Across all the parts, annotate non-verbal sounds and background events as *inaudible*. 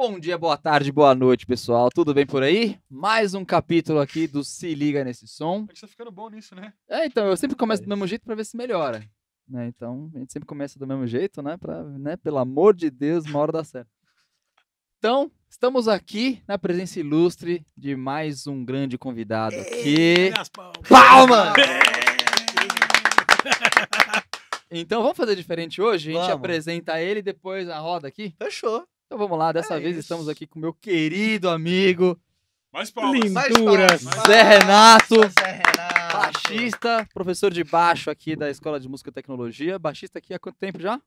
Bom dia, boa tarde, boa noite, pessoal. Tudo bem por aí? Mais um capítulo aqui do Se Liga Nesse Som. A gente tá ficando bom nisso, né? É, então, eu sempre começo do mesmo jeito pra ver se melhora. Né? Então, a gente sempre começa do mesmo jeito, né? Pra, né? Pelo amor de Deus, uma hora dá certo. Então, estamos aqui na presença ilustre de mais um grande convidado aqui. Palmas! Então, vamos fazer diferente hoje? A gente Vamos. apresenta ele e depois a roda aqui? Fechou. Então vamos lá, dessa É vez isso. estamos aqui com meu querido amigo Mais palmas. Mais palmas. Zé Renato, Zé Renato. baixista, professor de baixo aqui da Escola de Música e Tecnologia. Baixista aqui há quanto tempo já?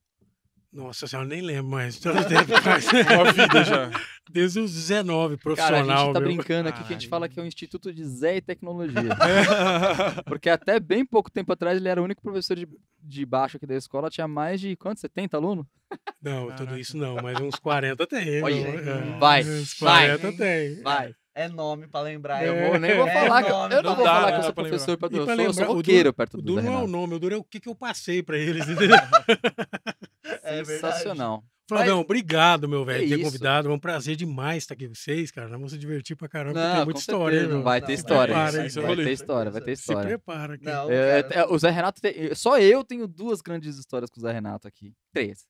Nossa senhora, nem lembro mais. Tanto tempo faz. *laughs* Uma vida já. Desde os 19, Cara, a profissional. gente tá meu. brincando aqui que a gente Ai. fala que é o Instituto de Zé e Tecnologia. *laughs* Porque até bem pouco tempo atrás ele era o único professor de, de baixo aqui da escola. Tinha mais de quantos? 70 alunos? Não, tudo Caraca. isso não, mas uns 40 tem. Olha? É, vai, Uns vai. 40 tem. Vai. É nome pra lembrar. Eu É. vou, nem vou É falar. que, eu- nome, eu não não vou dá, falar que eu sou pra professor, eu pra sou, eu sou lembrar, o roqueiro duro- perto O do duro Zé não é o nome, o duro é o que, que eu passei pra eles. *laughs* entendeu? É verdade. Sensacional. Flavião, obrigado, meu velho, Que por ter isso. convidado. É um prazer demais estar aqui com vocês, cara. Nós vamos se divertir pra caramba. porque Não, tem muita história, certeza. meu? Vai ter história. Vai, vai ter ter. história, vai ter Se história. prepara aqui. Não, É, cara. é, o Zé Renato tem. Só eu tenho duas grandes histórias com o Zé Renato aqui. Três.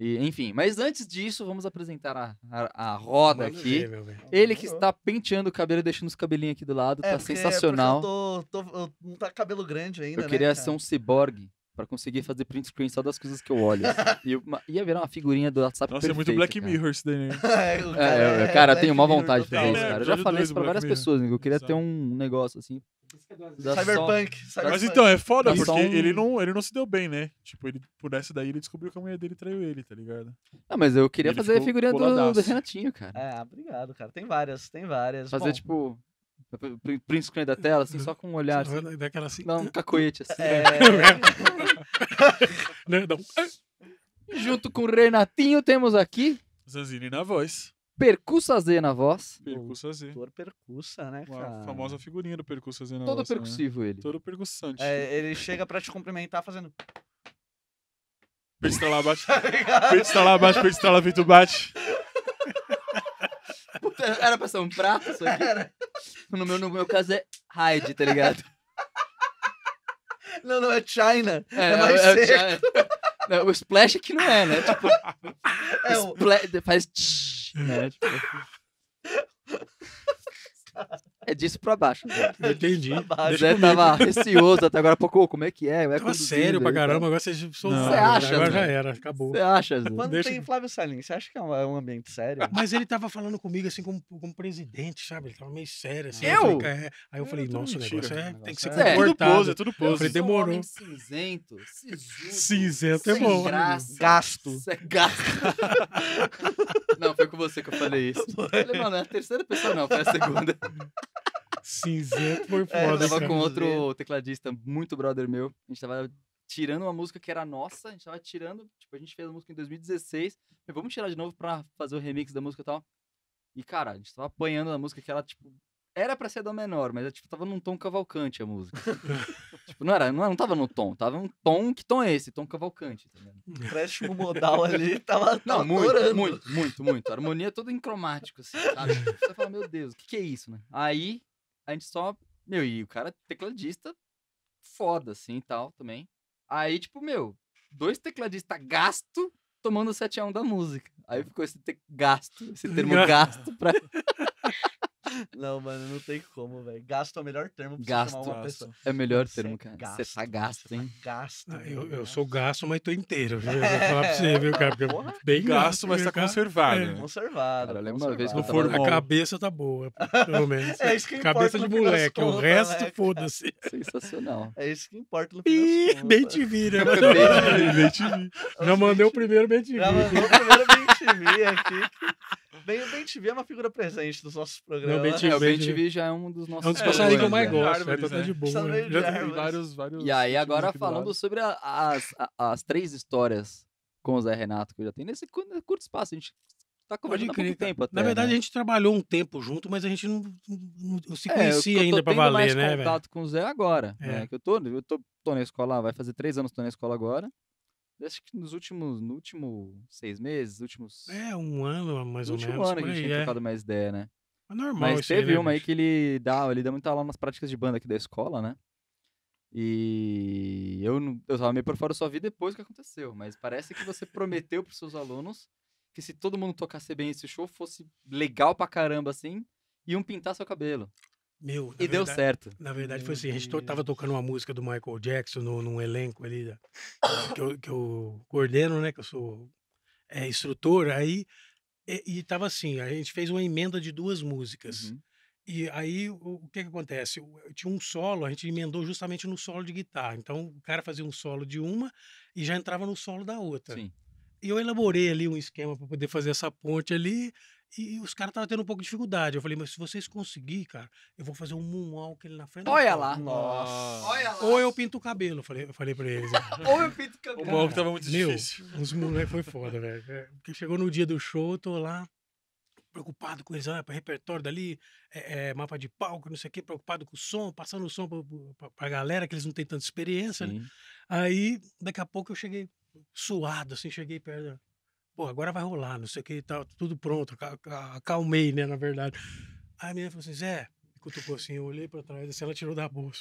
E, enfim, mas antes disso, vamos apresentar a, a, a roda Manda aqui. ver, meu velho. Ele que está penteando o cabelo e deixando os cabelinhos aqui do lado. É, tá porque- sensacional. porque Eu tô, tô- eu não tá cabelo grande ainda, Eu queria né, ser um ciborgue pra conseguir fazer print screen só das coisas que eu olho. *laughs* e uma- ia virar uma figurinha do WhatsApp Nossa, é muito Black cara. Mirror isso daí, né? *laughs* cara? o É, eu, cara, eu tenho uma Black vontade de fazer isso, É, cara. Eu já falei isso pra várias Mirror. pessoas, amigo. Eu queria ter Exato. um negócio assim. dá só- Cyberpunk. Mas Cyberpunk. então, é foda, porque um- ele, não, ele não se deu bem, né? Tipo, ele, por essa daí ele descobriu que a mulher dele traiu ele, tá ligado? Não, mas eu queria Ele fazer a figurinha do, do Renatinho, cara. É, obrigado, cara. Tem várias, tem várias. Fazer, Bom, tipo, print screen da tela, assim, só com um olhar, assim. Daquela assim. Dá um cacoete, assim. é... né, *laughs* dá um- Junto com o Renatinho, temos aqui Zanzini na voz. Percussa Z na voz. Percussa Z. Doutor percussa, né, cara? famosa figurinha do Percussa Z na Todo voz. né? percussivo ele. Todo percussante. É, ele chega pra te cumprimentar fazendo. Peito estralar abaixo. *laughs* Peito estralar abaixo, peito estralar, peito bate. Era pra ser um prato isso aqui? No meu, no meu caso é Hyde, tá ligado? Não, não, é China. É, mais seco. é- é- o splash aqui não é, né? Tipo, *laughs* É o... faz tch, né? Tipo... É disso pra baixo. *laughs* Zé. Entendi. Baixo. Zé comigo. tava receoso até agora pouco. "Ô, Como é que é? Vai Tava sério pra tá? caramba, agora você soltou. Não. Você acha, Agora Zé? já era, acabou. Você acha, Zé? Quando Deixa- tem Flávio Salim, você acha que é um, é ambiente sério? Mas ele tava falando comigo assim como, como presidente, sabe? Ele tava meio sério assim. Eu? falei, é. Aí eu falei, nossa, o mentira. negócio é, tem que ser negócio é- Tudo comportado. pose, é tudo Eu pose. falei, sou um demorou. cinzento, sisudo, Cinzento é sem bom. graça. Gasto. Isso é gasto. *laughs* não, foi com você que eu falei isso. Eu falei, mano, é a terceira pessoa não, foi a segunda. *laughs* Cinzento foi É, Eu foda, tava cara. com outro tecladista muito brother meu. A gente tava tirando uma música que era nossa. A gente tava tirando. Tipo, a gente fez a música em 2016. Falei, vamos tirar de novo pra fazer o remix da música e tal. E, cara, a gente tava apanhando a música que ela, tipo. Era pra ser dó menor, mas tipo, tava num tom cavalcante a música. *laughs* tipo, não era, não, não tava no tom, tava um tom. Que tom é esse? Tom cavalcante, tá ligado? O empréstimo modal ali tava, *laughs* Não, tava muito, adorando. muito, muito, muito. A harmonia toda em cromático, assim, sabe? *laughs* Você fala, meu Deus, o que, que é isso, né? Aí, a gente só. Meu, e o cara é tecladista foda, assim e tal também. Aí, tipo, meu, dois tecladistas gasto tomando 7x1 da música. Aí ficou esse gasto, esse termo gasto pra. Não, mano, não tem como, velho. Gasto é o melhor termo pra Gasto. você chamar uma Gasto. pessoa. É o melhor Você termo, é cara. Você gasto, tá gasto, você hein? Tá gasto. Ah, Eu, eu sou gasto, mas tô inteiro. Viu? Eu vou falar pra você, viu, cara? Porque Porra. bem Gasto, mas tá conservado. É. né? Conservado. Cara, eu lembro uma vez que eu A cabeça tá boa, pelo menos. *laughs* É isso que importa Cabeça de moleque, o resto, né, foda-se. *laughs* Sensacional. É isso que importa no contas. bem te vira. Bem te vi. Já mandei o primeiro bem te Já vira. mandou o primeiro Bem TV aqui. Bem, o Bem TV é uma figura presente dos nossos programas. Bem né? TV É, o bem BenTV já é um dos nossos. É um dos É, passarinhos que eu é, mais é. gosto. Então tá né? de boa. Já-. Tem vários, vários. E aí, agora falando sobre a- as, a- as três histórias com o Zé Renato que eu já tenho nesse cu- curto espaço. A gente tá Pode conversando há crer, tempo até. Na verdade, né? a gente trabalhou um tempo junto, mas a gente não, não- não se É, eu- conhecia eu tô ainda pra tendo mais valer, né, velho? contato com o Zé agora. É. né, que eu tô, eu tô, tô na escola, vai fazer três anos que tô na escola agora. Acho que nos últimos, no último seis meses, últimos. É, um ano mais no ou último menos. ano por que a gente aí, tinha é. trocado mais ideia, né? É normal Mas teve né, uma aí que ele dá, ele dá muita aula nas práticas de banda aqui da escola, né? E eu, eu tava meio por fora da sua vida depois que aconteceu, mas parece que você prometeu pros seus alunos que se todo mundo tocasse bem esse show fosse legal pra caramba assim, iam pintar seu cabelo. Meu, E deu verdade- certo. Na verdade, foi assim: a gente tava tocando uma música do Michael Jackson no, num elenco ali que, eu, que eu coordeno, né? Que eu sou é, instrutor. Aí, e, e tava assim: a gente fez uma emenda de duas músicas. Uhum. E aí, o, que que acontece? Tinha um solo, a gente emendou justamente no solo de guitarra. Então, o cara fazia um solo de uma e já entrava no solo da outra. Sim. E eu elaborei ali um esquema para poder fazer essa ponte ali. E os caras estavam tendo um pouco de dificuldade. Eu falei, mas se vocês conseguirem, cara, eu vou fazer um moonwalk ali na frente. Olha palco." lá. Nossa. Olha lá. Ou eu pinto o cabelo, eu falei, eu falei pra eles. né? Ou eu pinto o O cabelo. palco tava muito Meu, difícil. os moleques foi foda, velho. É, Porque chegou no dia do show, eu tô lá, preocupado com eles, ah, pra repertório dali, é, é, mapa de palco, não sei o quê, preocupado com o som, passando o som pra, pra, pra galera, que eles não têm tanta experiência, né? Aí, daqui a pouco eu cheguei suado, assim, cheguei perto. Pô, agora vai rolar, não sei o que, tá tudo pronto, aca- aca- acalmei, né, na verdade. Aí a menina falou assim, Zé, me cutucou assim, eu olhei pra trás, assim, ela tirou da bolsa.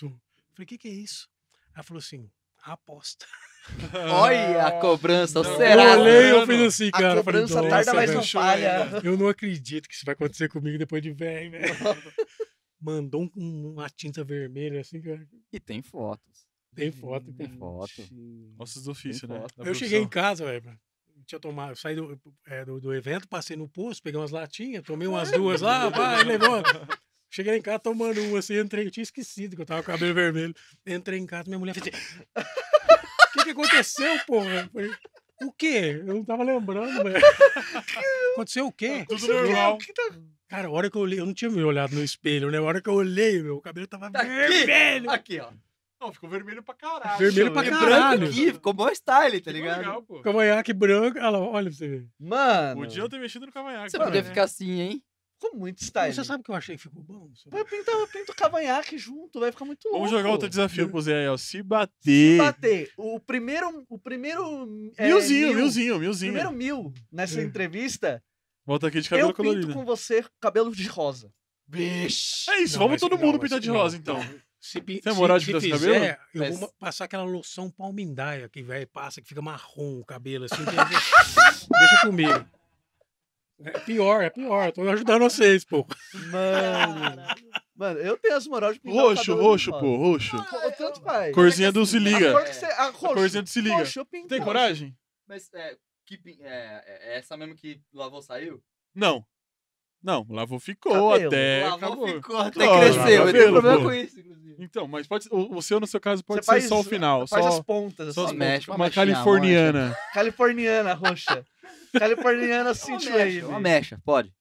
Falei, o que que é isso? Ela falou assim, aposta. *laughs* Olha a cobrança, o Não, Serasa. eu olhei, eu fiz assim, A cara. falei, cobrança "Nossa, tarda, mas não falha. Eu não acredito que isso vai acontecer comigo depois de velho, velho. *laughs* Mandou um- uma tinta vermelha, assim, cara. E tem fotos. Tem foto. Tem foto. Ossos do ofício, né? foto. Eu cheguei em casa, velho. Tinha tomado, eu saí do, é, do, do evento, passei no posto, peguei umas latinhas, tomei umas duas lá, vai, levou. *laughs* Cheguei em casa tomando uma assim, entrei, eu tinha esquecido que eu tava com o cabelo vermelho. Entrei em casa, minha mulher fez assim. O que, que aconteceu, porra? Eu falei, o quê? Eu não tava lembrando, velho. *laughs* Aconteceu o quê? Tudo normal. Cara, a hora que eu olhei, eu não tinha me olhado no espelho, né? A hora que eu olhei, meu, o cabelo tava Tá aqui. vermelho. Aqui, ó. Não, ficou vermelho pra caralho. Vermelho pra E caralho. branco aqui, ficou bom style, tá Ficou ligado? legal, pô. Cavanhaque branco. Olha lá, olha pra você ver. Mano, Podia eu ter mexido no cavanhaque. Você né? podia ficar assim, hein? ficou muito style. Você sabe que eu achei que ficou bom? Vai pintar, pinta o cavanhaque junto, vai ficar muito louco. Vamos jogar outro desafio pro Zé aí, ó. Se Se bater. bater. O primeiro. O primeiro. é, Milzinho, mil- milzinho, o milzinho. Primeiro mil nessa É. entrevista, Volta aqui de cabelo eu pinto colorido. com você cabelo de rosa. Bicho. É isso, Não, vamos todo não, mundo pintar de não, rosa, então. *laughs* Se, Tem se- moral de se pintar esse fizer, cabelo? eu Mas- vou passar aquela loção palmindaia que velho passa, que fica marrom o cabelo, assim. *laughs* Deixa comigo. É pior, é pior. Tô ajudando vocês, pô. Mano. Mano, eu tenho as moral de pintar o Roxo, roxo, pô, roxo. Co- Tanto faz. Corzinha do se A liga. cor que você. A roxo. corzinha do se liga. Roxo, pinto Tem coragem? Mas é, que, é, é essa mesmo que lavou saiu? Não. Não, lavou ficou Cabelo. até. lavou acabou. ficou, até Claro, cresceu. Eu tenho problema pô. com isso, inclusive. Então, mas pode o, o seu, no seu caso, pode Você ser faz- só o final. Faz Só, as pontas, só assim. as mexe, pontas. uma uma californiana. Californiana, roxa. Californiana Synth mecha, Wave. uma mecha, pode.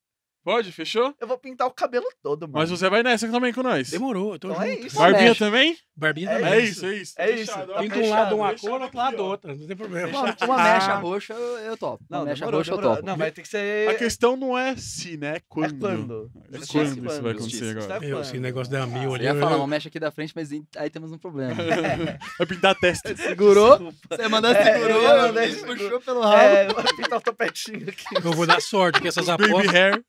Pode? Fechou? Eu vou pintar o cabelo todo, mano. Mas você vai nessa também com nós. Demorou, eu tô Então é junto. isso. Barbinha mexe. também? Barbinha É também. É isso, é isso. É isso. Fechado, ó. Pinta um lado uma cor, outro lado outra. Não tem problema. *laughs* Uma, uma mecha roxa eu, eu topo. Uma Não, mecha demorou, roxa eu demorou. topo. Não, vai ter que ser. A questão não é se, né? É quando. É quando. É Justiça, quando isso quando. vai acontecer Justiça. agora. É Meu, quando. esse negócio da mil Eu ali. ia eu- falar uma mecha aqui da frente, mas aí temos um problema. *laughs* Vai pintar a testa. Segurou? Você mandou É, segurou, eu puxou pelo rabo. É, vai pintar o topetinho aqui. Eu vou dar sorte, porque essas Baby apostas. hair.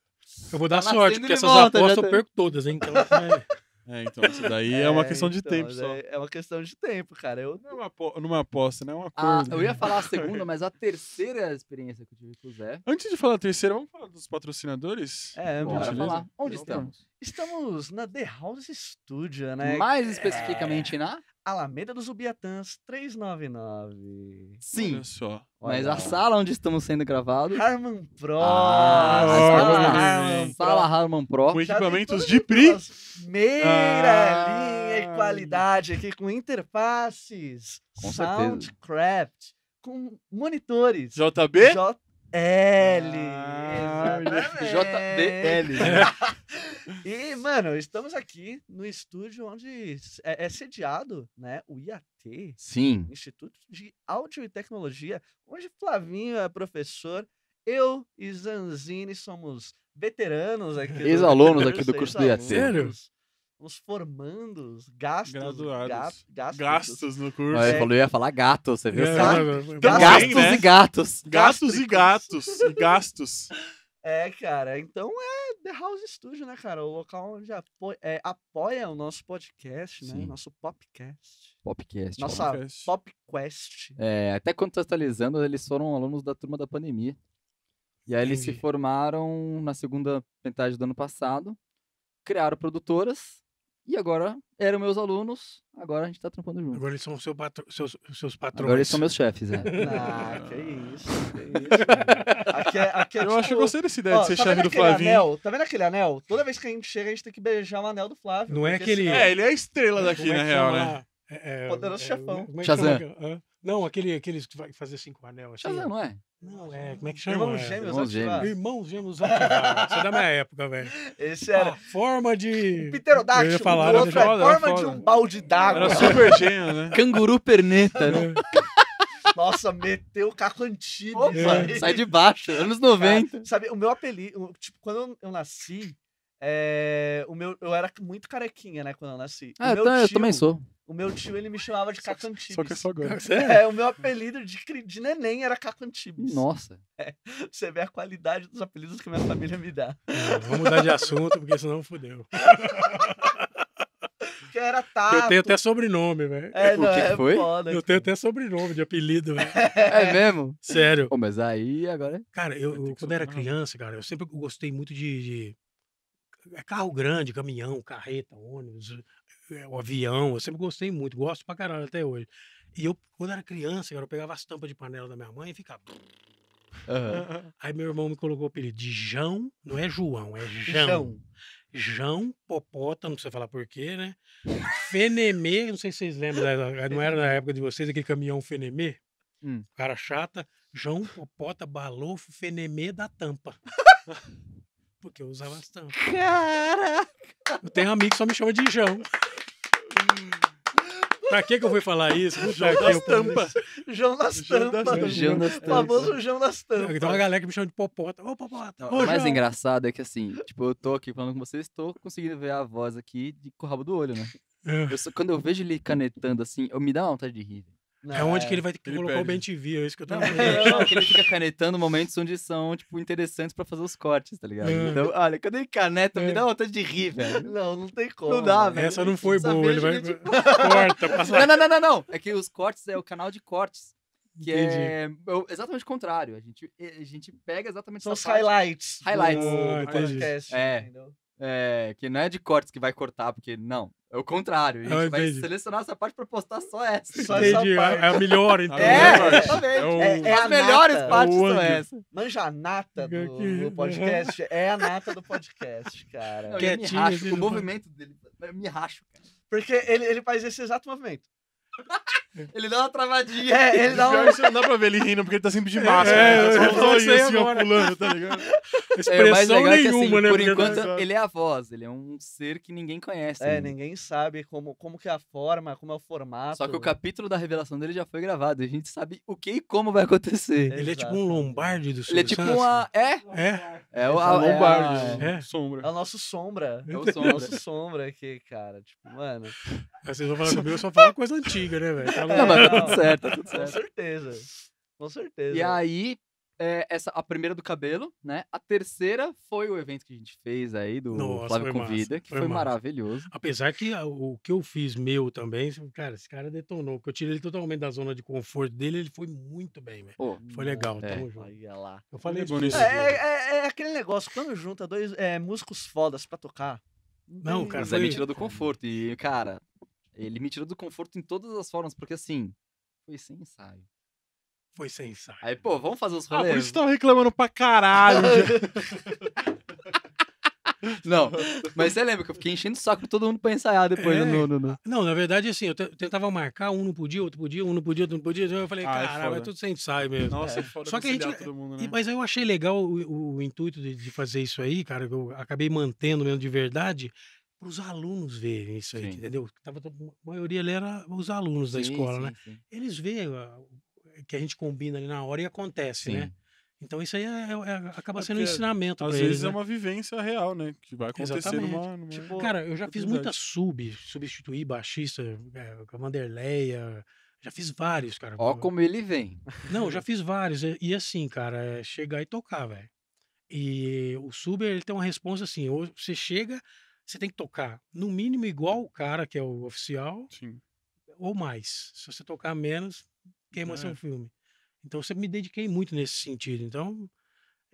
Eu vou dar Tá sorte, porque essas volta, apostas eu tá. perco todas, hein? *laughs* Então, é, É, então, isso daí é uma questão de então, tempo só. É, é uma questão de tempo, cara. Eu, Não é uma, apo- numa aposta, né? É um Ah, acordo. eu ia falar a *laughs* segunda, mas a terceira experiência que eu tive com o Zé. Antes de falar a terceira, vamos falar dos patrocinadores? é, beleza. falar. Onde Então, estamos? estamos na The House Studio, né? Mais especificamente na? Alameda dos Ubiatãs 399. Sim. Olha só. Mas Olha a sala onde estamos sendo gravados. Harman Pro. Ah, na Harman Sala Harman Pro. Com equipamentos de PRI. Primeira Ah. linha e qualidade aqui com interfaces. Com certeza. Soundcraft. Com monitores. JB? JL. Ah. JBL. *laughs* E, mano, estamos aqui no estúdio onde é, é sediado, né, o IAT, Sim. Instituto de Áudio e Tecnologia, onde Flavinho é professor, eu e Zanzini somos veteranos aqui. do- Ex-alunos aqui do curso do IAT. ex-alunos. Uns formandos, gastos, Graduados. ga- gastos, Gastos no curso. Mas É. ele falou, eu ia falar gato, você viu? É, Gastos né? e gatos. Gastos e gatos. E gastos. *laughs* É, cara, então é The House Studio, né, cara? O local onde apo- é, apoia o nosso podcast, né? Sim. Nosso popcast. Popcast. Nossa Podcast. popquest. É, até quando tá atualizando, eles foram alunos da turma da pandemia. E aí eles se formaram na segunda metade do ano passado, criaram produtoras, e agora eram meus alunos, agora a gente tá trampando junto. Agora eles são seu patro- seus, seus patrões. Agora eles são meus chefes, é. *laughs* Ah, que isso, que isso. cara. Aqui é, aqui é Eu acho que eu tipo- gostei dessa ideia Ó, de ser tá chefe do Flavinho. Anel? Tá vendo aquele anel? Toda vez que a gente chega, a gente tem que beijar o anel do Flávio. Não é aquele- senão- É, ele é a estrela daqui, é na que real, né? É, é, Poderoso é, chefão. É Shazam. Não, aquele, aqueles que vai fazer cinco anel assim. Shazam, ó. não é? Não, é. Como é que chama? Irmãos É, gêmeos, Irmãos ativados. Irmãos gêmeos ativados. Isso é da minha época, velho. Esse era A forma de. pterodáctilo, falar, o outro é forma de um balde d'água. Era super gênio, né? *laughs* Canguru perneta, né? *laughs* Nossa, meteu o Caco. Opa, aí. Sai de baixo, anos 90. Cara, sabe, o meu apelido, tipo, quando eu, nasci, é, o meu, eu era muito carequinha, né, quando eu nasci. Ah, meu então eu tio- também sou. O meu tio, ele me chamava de Caco Antibes. Só que é só agora. Sério? É, o meu apelido de, de neném era Caco Antibes. Nossa. Você vê a qualidade dos apelidos que a minha família me dá. Não, Vamos mudar de assunto, porque senão fudeu. Que era Tato. Eu tenho até sobrenome, velho. É, O não, que que é foi? foda. Eu tenho até sobrenome de apelido, velho. É mesmo? Sério. Pô, mas aí agora. Cara, eu, eu- quando era criança, cara, eu sempre gostei muito de, de- é carro grande, caminhão, carreta, ônibus, é, o avião. Eu sempre gostei muito, gosto pra caralho até hoje. E eu, quando era criança, cara, eu pegava as tampas de panela da minha mãe e ficava. Aham. *laughs* Aí meu irmão me colocou o apelido de Jão, não é João, é *laughs* Jão. Jão. Popota, não precisa falar por quê, né? Fenemê, não sei se vocês lembram, não era na época de vocês, aquele caminhão Fenemê? Hum. Cara chata, João Popota Balofo Fenemê da tampa. *laughs* Porque eu usava as tampas. Cara! Eu tenho um amigo que só me chama de João. Pra que que eu fui falar isso? Puta que das tampas. João das João das tampas. tampas. João das O famoso João das tampas. Então a galera que me chama de Popota. Ô, Popota. Ô, o mais João. engraçado é que assim, tipo, eu tô aqui falando com vocês, tô conseguindo ver a voz aqui de, com o rabo do olho, né? É. Eu só- quando eu vejo ele canetando assim, eu me dá uma vontade de rir. Velho. É onde que ele vai ter que Ele colocar o perde. Ben TV, é isso que eu tô Não, falando. não, não, que ele fica canetando momentos onde são, tipo, interessantes pra fazer os cortes, tá ligado? É. Então, olha, quando ele caneta, me É. dá vontade de rir, velho. Não, não tem como. Não dá, velho. Essa não foi boa, ele vai. tipo- *laughs* Corta, *laughs* passa. Não, não, não, não, não. É que os cortes é o canal de cortes. Que Entendi. é o- exatamente o contrário. A gente, a gente pega exatamente São os parte. highlights. Highlights. do entendi. podcast, É. entendeu? É, que não é de cortes que vai cortar, porque não. É o contrário. A gente Ah, vai entendi. selecionar essa parte pra postar só essa. Só essa Entendi. parte. É a melhor, *laughs* então. É, exatamente. É o- É, é As melhores nata. partes são essas. Manja a nata do, do podcast. É a nata do podcast, cara. Não, eu me racho. assim, O pode- movimento dele. Eu me racho, cara. Porque ele, ele faz esse exato movimento. *laughs* Ele dá uma travadinha. É, ele dá Pior um. você não dá pra ver ele rindo porque ele tá sempre de máscara. É, né? eu Só falar isso assim, ó, agora. pulando, tá ligado? *laughs* É, Expressão legal é que, assim, nenhuma, né? por enquanto, Exato. ele é a voz. Ele é um ser que ninguém conhece. É, ainda. ninguém sabe como, como que é a forma, como é o formato. Só que o capítulo da revelação dele já foi gravado. E a gente sabe o que e como vai acontecer. Ele é tipo Exato. um Lombardi do Ele é Silvio tipo uma. É? É? É o É a- o é Lombardi, a- É. sombra. É o nosso sombra. É o É o sombra. nosso *laughs* sombra aqui, cara. Tipo, mano. Aí vocês vão falar comigo, eu só falo coisa antiga, né, velho? Tá *laughs* Não, mas tá tudo certo, tá tudo Com certo. certeza. Com certeza. E aí, é, essa, a primeira do cabelo, né? A terceira foi o evento que a gente fez aí, do Nossa, Flávio massa, Convida, que foi foi, maravilhoso. Apesar que o que eu fiz meu também, cara, esse cara detonou. Porque eu tirei ele totalmente da zona de conforto dele, ele foi muito bem, velho. Pô, Foi legal, É. tamo junto. Olha lá. Eu falei É isso. É, é- é aquele negócio, quando junta dois é, músicos fodas pra tocar. Não, cara, mas aí foi- me tirou do conforto. E, cara, ele me tirou do conforto em todas as formas, porque assim, foi sem ensaio. Foi sem ensaio. Aí, pô, vamos fazer os Ah, por rolês? isso tava reclamando pra caralho. *laughs* Não, mas você lembra que eu fiquei enchendo o saco de todo mundo pra ensaiar depois É. no, no, no- Não, na verdade, assim, eu te- tentava marcar, um não podia, outro podia, um não podia, outro não podia. Eu falei, Ah, é caralho, é foda. tudo sem ensaio mesmo. Nossa, é foda Só que a gente- todo mundo, E- né? mas eu achei legal o, o- o intuito de, de fazer isso aí, cara, que eu acabei mantendo mesmo de verdade, para os alunos verem isso aí, Sim. entendeu? Tava, a maioria ali era os alunos da Sim, escola, sim, né? sim. Eles veem que a gente combina ali na hora e acontece, Sim. né? Então isso aí é- é- é- acaba É sendo um ensinamento Às pra vezes eles, é né? uma vivência real, né? Que vai acontecer Exatamente. numa. numa... Tipo, Cara, eu já fiz muita sub, substituir baixista é, com a Vanderleia, já fiz vários, cara. Ó como ele vem. Não, eu já fiz vários. E, assim, cara, é chegar e tocar, velho. E o Suber, ele tem uma resposta assim, ou você chega, você tem que tocar no mínimo igual o cara que é o oficial, Sim. ou mais. Se você tocar menos, queima É. seu filme. Então, eu sempre me dediquei muito nesse sentido. Então,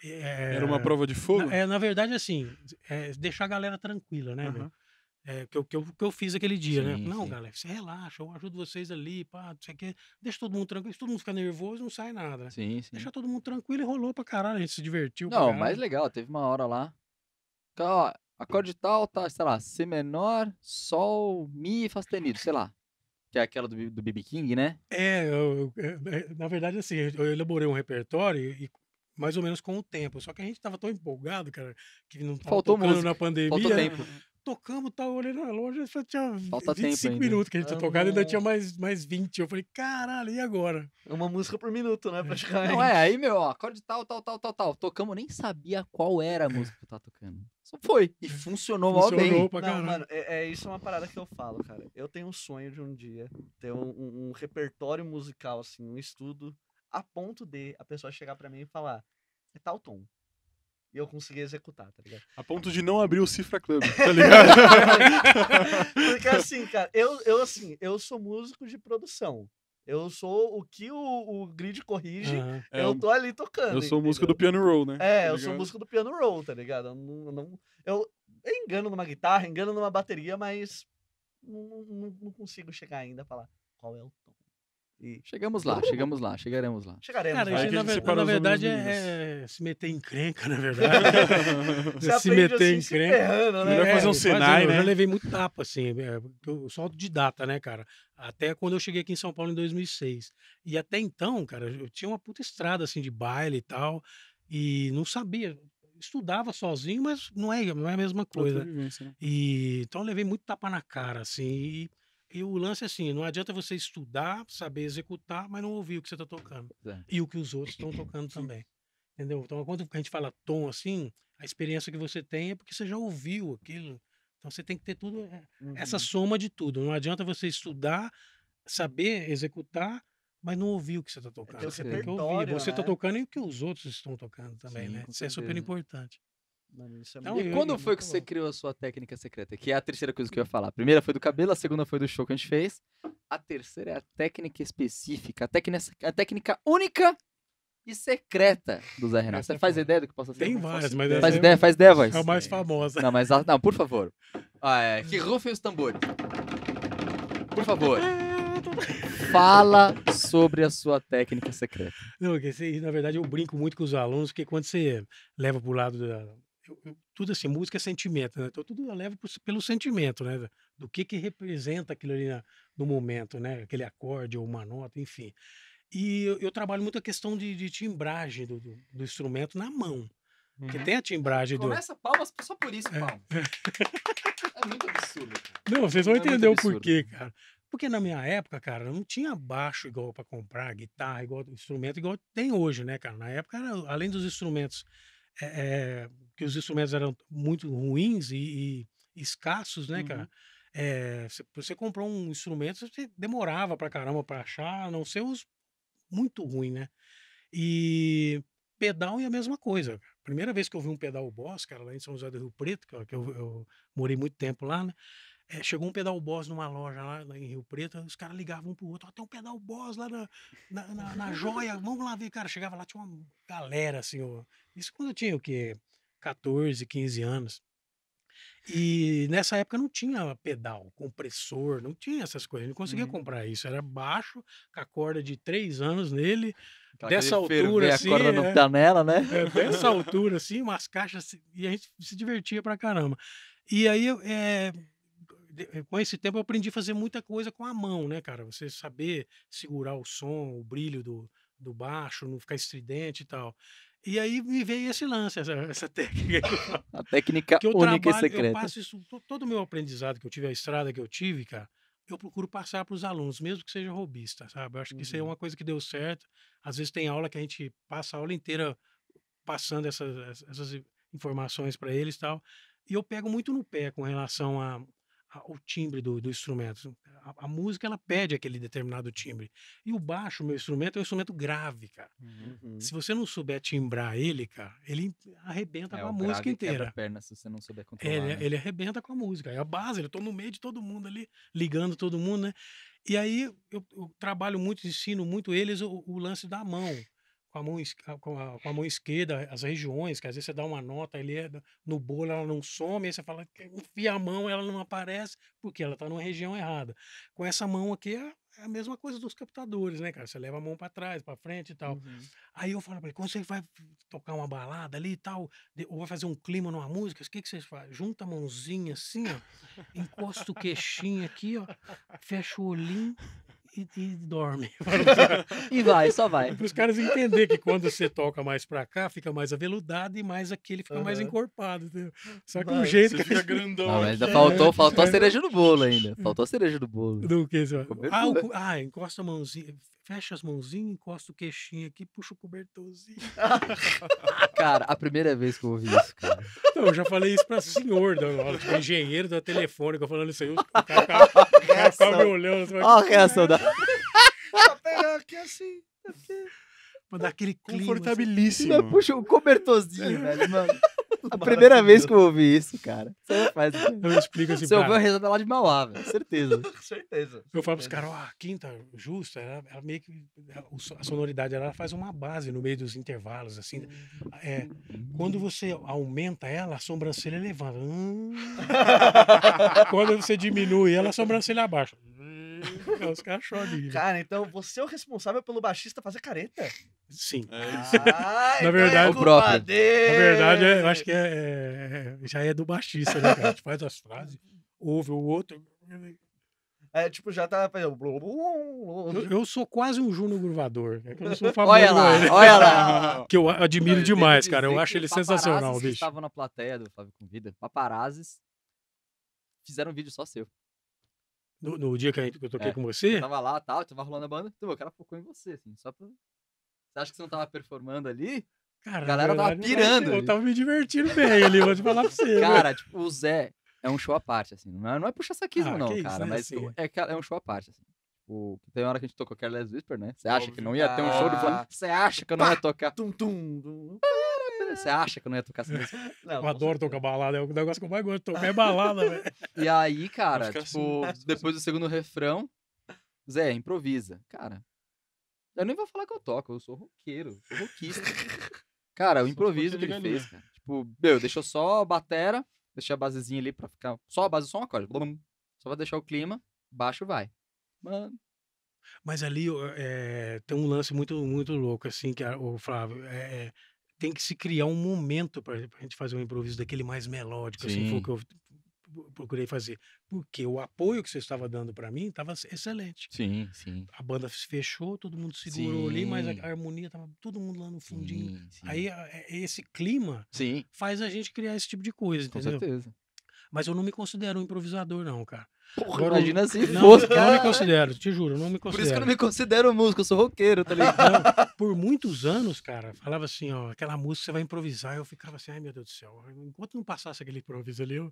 é, Era uma prova de fogo? na, é, na verdade, assim, é deixar a galera tranquila, né. É, que, eu, que, eu, que eu fiz aquele dia, né? Sim, Não, sim. galera, você relaxa, eu ajudo vocês ali, pá, não sei o quê. Deixa todo mundo tranquilo. Se todo mundo ficar nervoso, não sai nada. né? Sim, sim. Deixa todo mundo tranquilo e rolou pra caralho. A gente se divertiu. Não, mais legal, teve uma hora lá. Ó, acorde tal, tá, sei lá, Si menor, Sol, Mi e Fá sustenido, sei lá. Que é aquela do, do BB King, né? É, eu- eu- é, na verdade, assim, eu elaborei um repertório e mais ou menos com o tempo. Só que a gente tava tão empolgado, cara, que não tava Faltou tocando música, na pandemia. Faltou tempo. Tocamos, tal, olhei na loja, só tinha Falta tempo 25 ainda. minutos que a gente tinha Ah, tocado, ainda não. tinha mais, mais 20. Eu falei, caralho, e agora? Uma música por minuto, né? Praticamente. Não é, aí, meu, ó, acorde tal, tal, tal, tal, tal. Tocamos, nem sabia qual era a música que eu tava tocando. Só foi. E funcionou, mó Funcionou bem. pra Não, caralho. mano, é, é- isso é uma parada que eu falo, cara. Eu tenho um sonho de um dia ter um, um- um repertório musical, assim, um estudo, a ponto de a pessoa chegar pra mim e falar, é tal tom. E eu conseguir executar, tá ligado? A ponto de não abrir o Cifra Club, *laughs* tá ligado? Porque assim, cara, eu, eu assim, eu sou músico de produção. Eu sou o que o, o grid corrige. É, eu tô ali tocando. eu sou músico entendeu? do piano roll, né? É, Tá eu sou músico do piano roll, tá ligado? Eu, não, não- eu, engano numa guitarra, engano numa bateria, mas não, não- não consigo chegar ainda a falar qual é o. E Chegamos lá, chegamos lá, chegaremos lá. chegaremos. Cara, lá. que na, gente ver- na verdade é, é se meter em crenca, na verdade. *laughs* Se meter assim, em crenca. ferrando, né? Melhor fazer um fazendo, Senai, Eu já né? levei muito tapa, assim. é, porque Eu sou autodidata, né, cara? Até quando eu cheguei aqui em São Paulo em 2006. E até então, cara, eu tinha uma puta estrada, assim, de baile e tal. E não sabia. Estudava sozinho, mas não é, não é a mesma coisa. né? E então eu levei muito tapa na cara, assim. E, e o lance é assim, não adianta você estudar, saber executar, mas não ouvir o que você está tocando. É. E o que os outros estão *clears throat* tocando também. Entendeu? Então, quando a gente fala tom assim, a experiência que você tem é porque você já ouviu aquilo. Então você tem que ter tudo, é, Uhum. essa soma de tudo. Não adianta você estudar, saber executar, mas não ouvir o que você está tocando. o Você tem que ouvir. Você está né? tocando e o que os outros estão tocando também, Sim, né? Isso é super importante. Mano, isso é Não, E quando eu- foi que você bom. criou a sua técnica secreta? Que é a terceira coisa que eu ia falar. A primeira foi do cabelo, a segunda foi do show que a gente fez. A terceira é a técnica específica, a técnica, a técnica única e secreta do Zé Renato. Essa Você é faz ideia do que possa ser? Tem várias, mas essa Faz é- ideia, faz ideia, voz. É a mais Sim. famosa. Não, mas não, por favor. Ah, é, que rufem os tambores. Por favor. Fala sobre a sua técnica secreta. Não, porque na verdade eu brinco muito com os alunos, porque quando você leva pro lado da. Tudo assim, música é sentimento, né? Então tudo eu levo pro- pelo sentimento, né? Do que que representa aquilo ali na- no momento, né? Aquele acorde ou uma nota, enfim. E eu, eu trabalho muito a questão de, de timbragem do, do- do instrumento na mão. Porque Uhum. tem a timbragem do. Começa palmas só por isso, palmas. É muito absurdo. cara. Não, vocês vão É entender o porquê, cara. Porque na minha época, cara, não tinha baixo igual para comprar, guitarra igual instrumento igual tem hoje, né, cara? Na época, era, além dos instrumentos, é, é, que os instrumentos eram muito ruins e, e escassos, né, cara? É, você, você comprou um instrumento, você demorava pra caramba pra achar, a não ser os muito ruim, né? E pedal é a mesma coisa. Primeira vez que eu vi um pedal Boss, cara, lá em São José do Rio Preto, que eu- eu morei muito tempo lá, né? É, chegou um pedal Boss numa loja lá, lá em Rio Preto, os caras ligavam um pro outro, ó, tem um pedal Boss lá na, na, na- na joia, vamos lá ver, cara. Chegava lá, tinha uma galera, assim, ó. Isso quando eu tinha o quê? 14, 15 anos. E nessa época não tinha pedal, compressor, não tinha essas coisas. Não conseguia Uhum. comprar isso. Era baixo, com a corda de três anos nele, Aquela Dessa altura, a assim, corda no é. panela, né? é, dessa *laughs* altura, assim, umas caixas, assim, e a gente se divertia pra caramba. E aí, é, com esse tempo, eu aprendi a fazer muita coisa com a mão, né, cara? Você saber segurar o som, o brilho do, do baixo, não ficar estridente e tal. E aí me veio esse lance, essa, *laughs* essa técnica. A técnica que eu única e trabalho, eu secreta. passo isso, to- todo o meu aprendizado que eu tive, a estrada que eu tive, cara, eu procuro passar para os alunos, mesmo que seja robista, sabe? Eu acho que isso aí é Uhum. uma coisa que deu certo. Às vezes tem aula que a gente passa a aula inteira passando essas, essas informações para eles e tal. E eu pego muito no pé com relação a, ao timbre do, do instrumento. A, a, música ela pede aquele determinado timbre. E o baixo, meu instrumento, é um instrumento grave, cara. Uhum. Se você não souber timbrar ele, cara, ele arrebenta É, com a o música grave quebra inteira. a perna se você não souber controlar. Ele, né? ele arrebenta com a música. É a base, eu tô no meio de todo mundo ali, ligando todo mundo, né? E aí eu, eu trabalho muito, ensino muito eles o, o lance da mão. Com a, mão, com, a, com a mão esquerda, as regiões, que às vezes você dá uma nota ali é, no bolo, ela não some, aí você fala, enfia a mão, ela não aparece, porque ela tá numa região errada. Com essa mão aqui é é a mesma coisa dos captadores, né, cara? Você leva a mão para trás, para frente e tal. Uhum. Aí eu falo pra ele, quando você vai tocar uma balada ali e tal, ou vai fazer um clima numa música, o que, que você faz? Junta a mãozinha assim, ó, encosta o queixinho aqui, ó, fecha o olhinho e, e dorme. *laughs* *laughs* E vai, só vai. Para os caras entenderem que quando você toca mais pra cá, fica mais aveludado e mais aqui ele fica mais Aham. encorpado. entendeu? Só que o Vai, jeito Você que fica grandão. Não, ainda faltou, faltou a É. cereja do bolo ainda. Faltou a cereja do bolo. Do que ah, o ah, encosta a mãozinha, fecha as mãozinhas, encosta o queixinho aqui, puxa o cobertorzinho. *laughs* Cara, a primeira vez que eu ouvi isso, cara. Não, eu já falei isso pra senhor, da, tipo, engenheiro da telefônica, falando isso aí. O cara, cara *laughs* me olhando, assim, Ó a reação da. *laughs* Pra pegar aqui assim. pra dar aquele clima. assim. Confortabilíssimo. Puxa o cobertorzinho, velho, mano. *laughs* A primeira vez que eu ouvi isso, cara. Você não faz isso. Eu explico assim, Você ouviu a risada lá de Mauá, velho. Certeza. *laughs* Certeza. eu falo pros caras, ó, a quinta justa, ela, ela meio que, a sonoridade, ela faz uma base no meio dos intervalos, assim. É, quando você aumenta ela, a sobrancelha levanta. Hum. *laughs* quando você diminui ela, a sobrancelha abaixa. Aí *laughs* Os caras rir. Cara, então você é o responsável pelo baixista fazer careta? Sim. É. Ah, Na então verdade- é O culpa próprio. dele. Na verdade, é- eu acho que é, é- já é do baixista, né, cara? A gente faz as frases, ouve o outro. É, tipo, já tá. Eu, eu sou quase um Juno Gruvador. É que eu não sou famoso Olha lá, ele. olha lá. *laughs* Que eu admiro Não, eu demais, cara. Eu acho que ele sensacional, que bicho. estavam na plateia do Flávio Convida, paparazes, fizeram um vídeo só seu. No, no dia que, a gente- que eu toquei É. com Eu você, tava lá, tal, tava rolando a banda, então, o cara focou em você, assim, só pra... Você acha que você não tava performando ali? cara, a galera tava pirando Eu, eu tava me divertindo bem ali, vou te falar pra você. né? Cara, tipo, o Zé é um show à parte, assim. Não é, não é puxa saquismo, Ah, não, que isso, cara. né, Mas assim. é, que é um show à parte, assim. Tipo, tem hora que a gente tocou Careless Whisper, né? Você acha que Óbvio. não ia ter um show de Flamengo? Você acha que eu não ia tocar? Tum, tum, tum. Você acha que eu não ia tocar essa música? *laughs* Não, Eu adoro tocar balada, é o negócio que eu mais gosto de tocar, é balada, velho. E aí, cara, ficar tipo, *laughs* depois do segundo refrão, Zé, improvisa. Cara, eu nem vou falar que eu toco, eu sou roqueiro, sou rockista. Cara, o Só improviso que ele fez, cara. Tipo, meu, deixou só a batera, deixei a basezinha ali pra ficar. Só a base, só um acorde. Só pra deixar o clima, baixo vai. Mano. Mas ali é, tem um lance muito, muito louco, assim, que o Flávio, é, é, tem que se criar um momento pra, pra gente fazer um improviso daquele mais melódico, assim, foi Sim. o que eu procurei fazer. Porque o apoio que você estava dando pra mim estava excelente. Sim, sim. A banda se fechou, todo mundo segurou ali, mas Sim. a, a harmonia tava todo mundo lá no fundinho. Sim, sim. Aí a- é- esse clima Sim, faz a gente criar esse tipo de coisa, com entendeu? certeza. Mas eu não me considero um improvisador, não, cara. Porra, Agora, imagina se Não, fosse, eu não me considero, te juro, não me Por considero. isso que eu não me considero músico, eu sou roqueiro, tá ligado? Não, por muitos anos, cara, falava assim, ó, aquela música você vai improvisar, eu ficava assim, ai meu Deus do céu, enquanto não passasse aquele improviso ali, eu,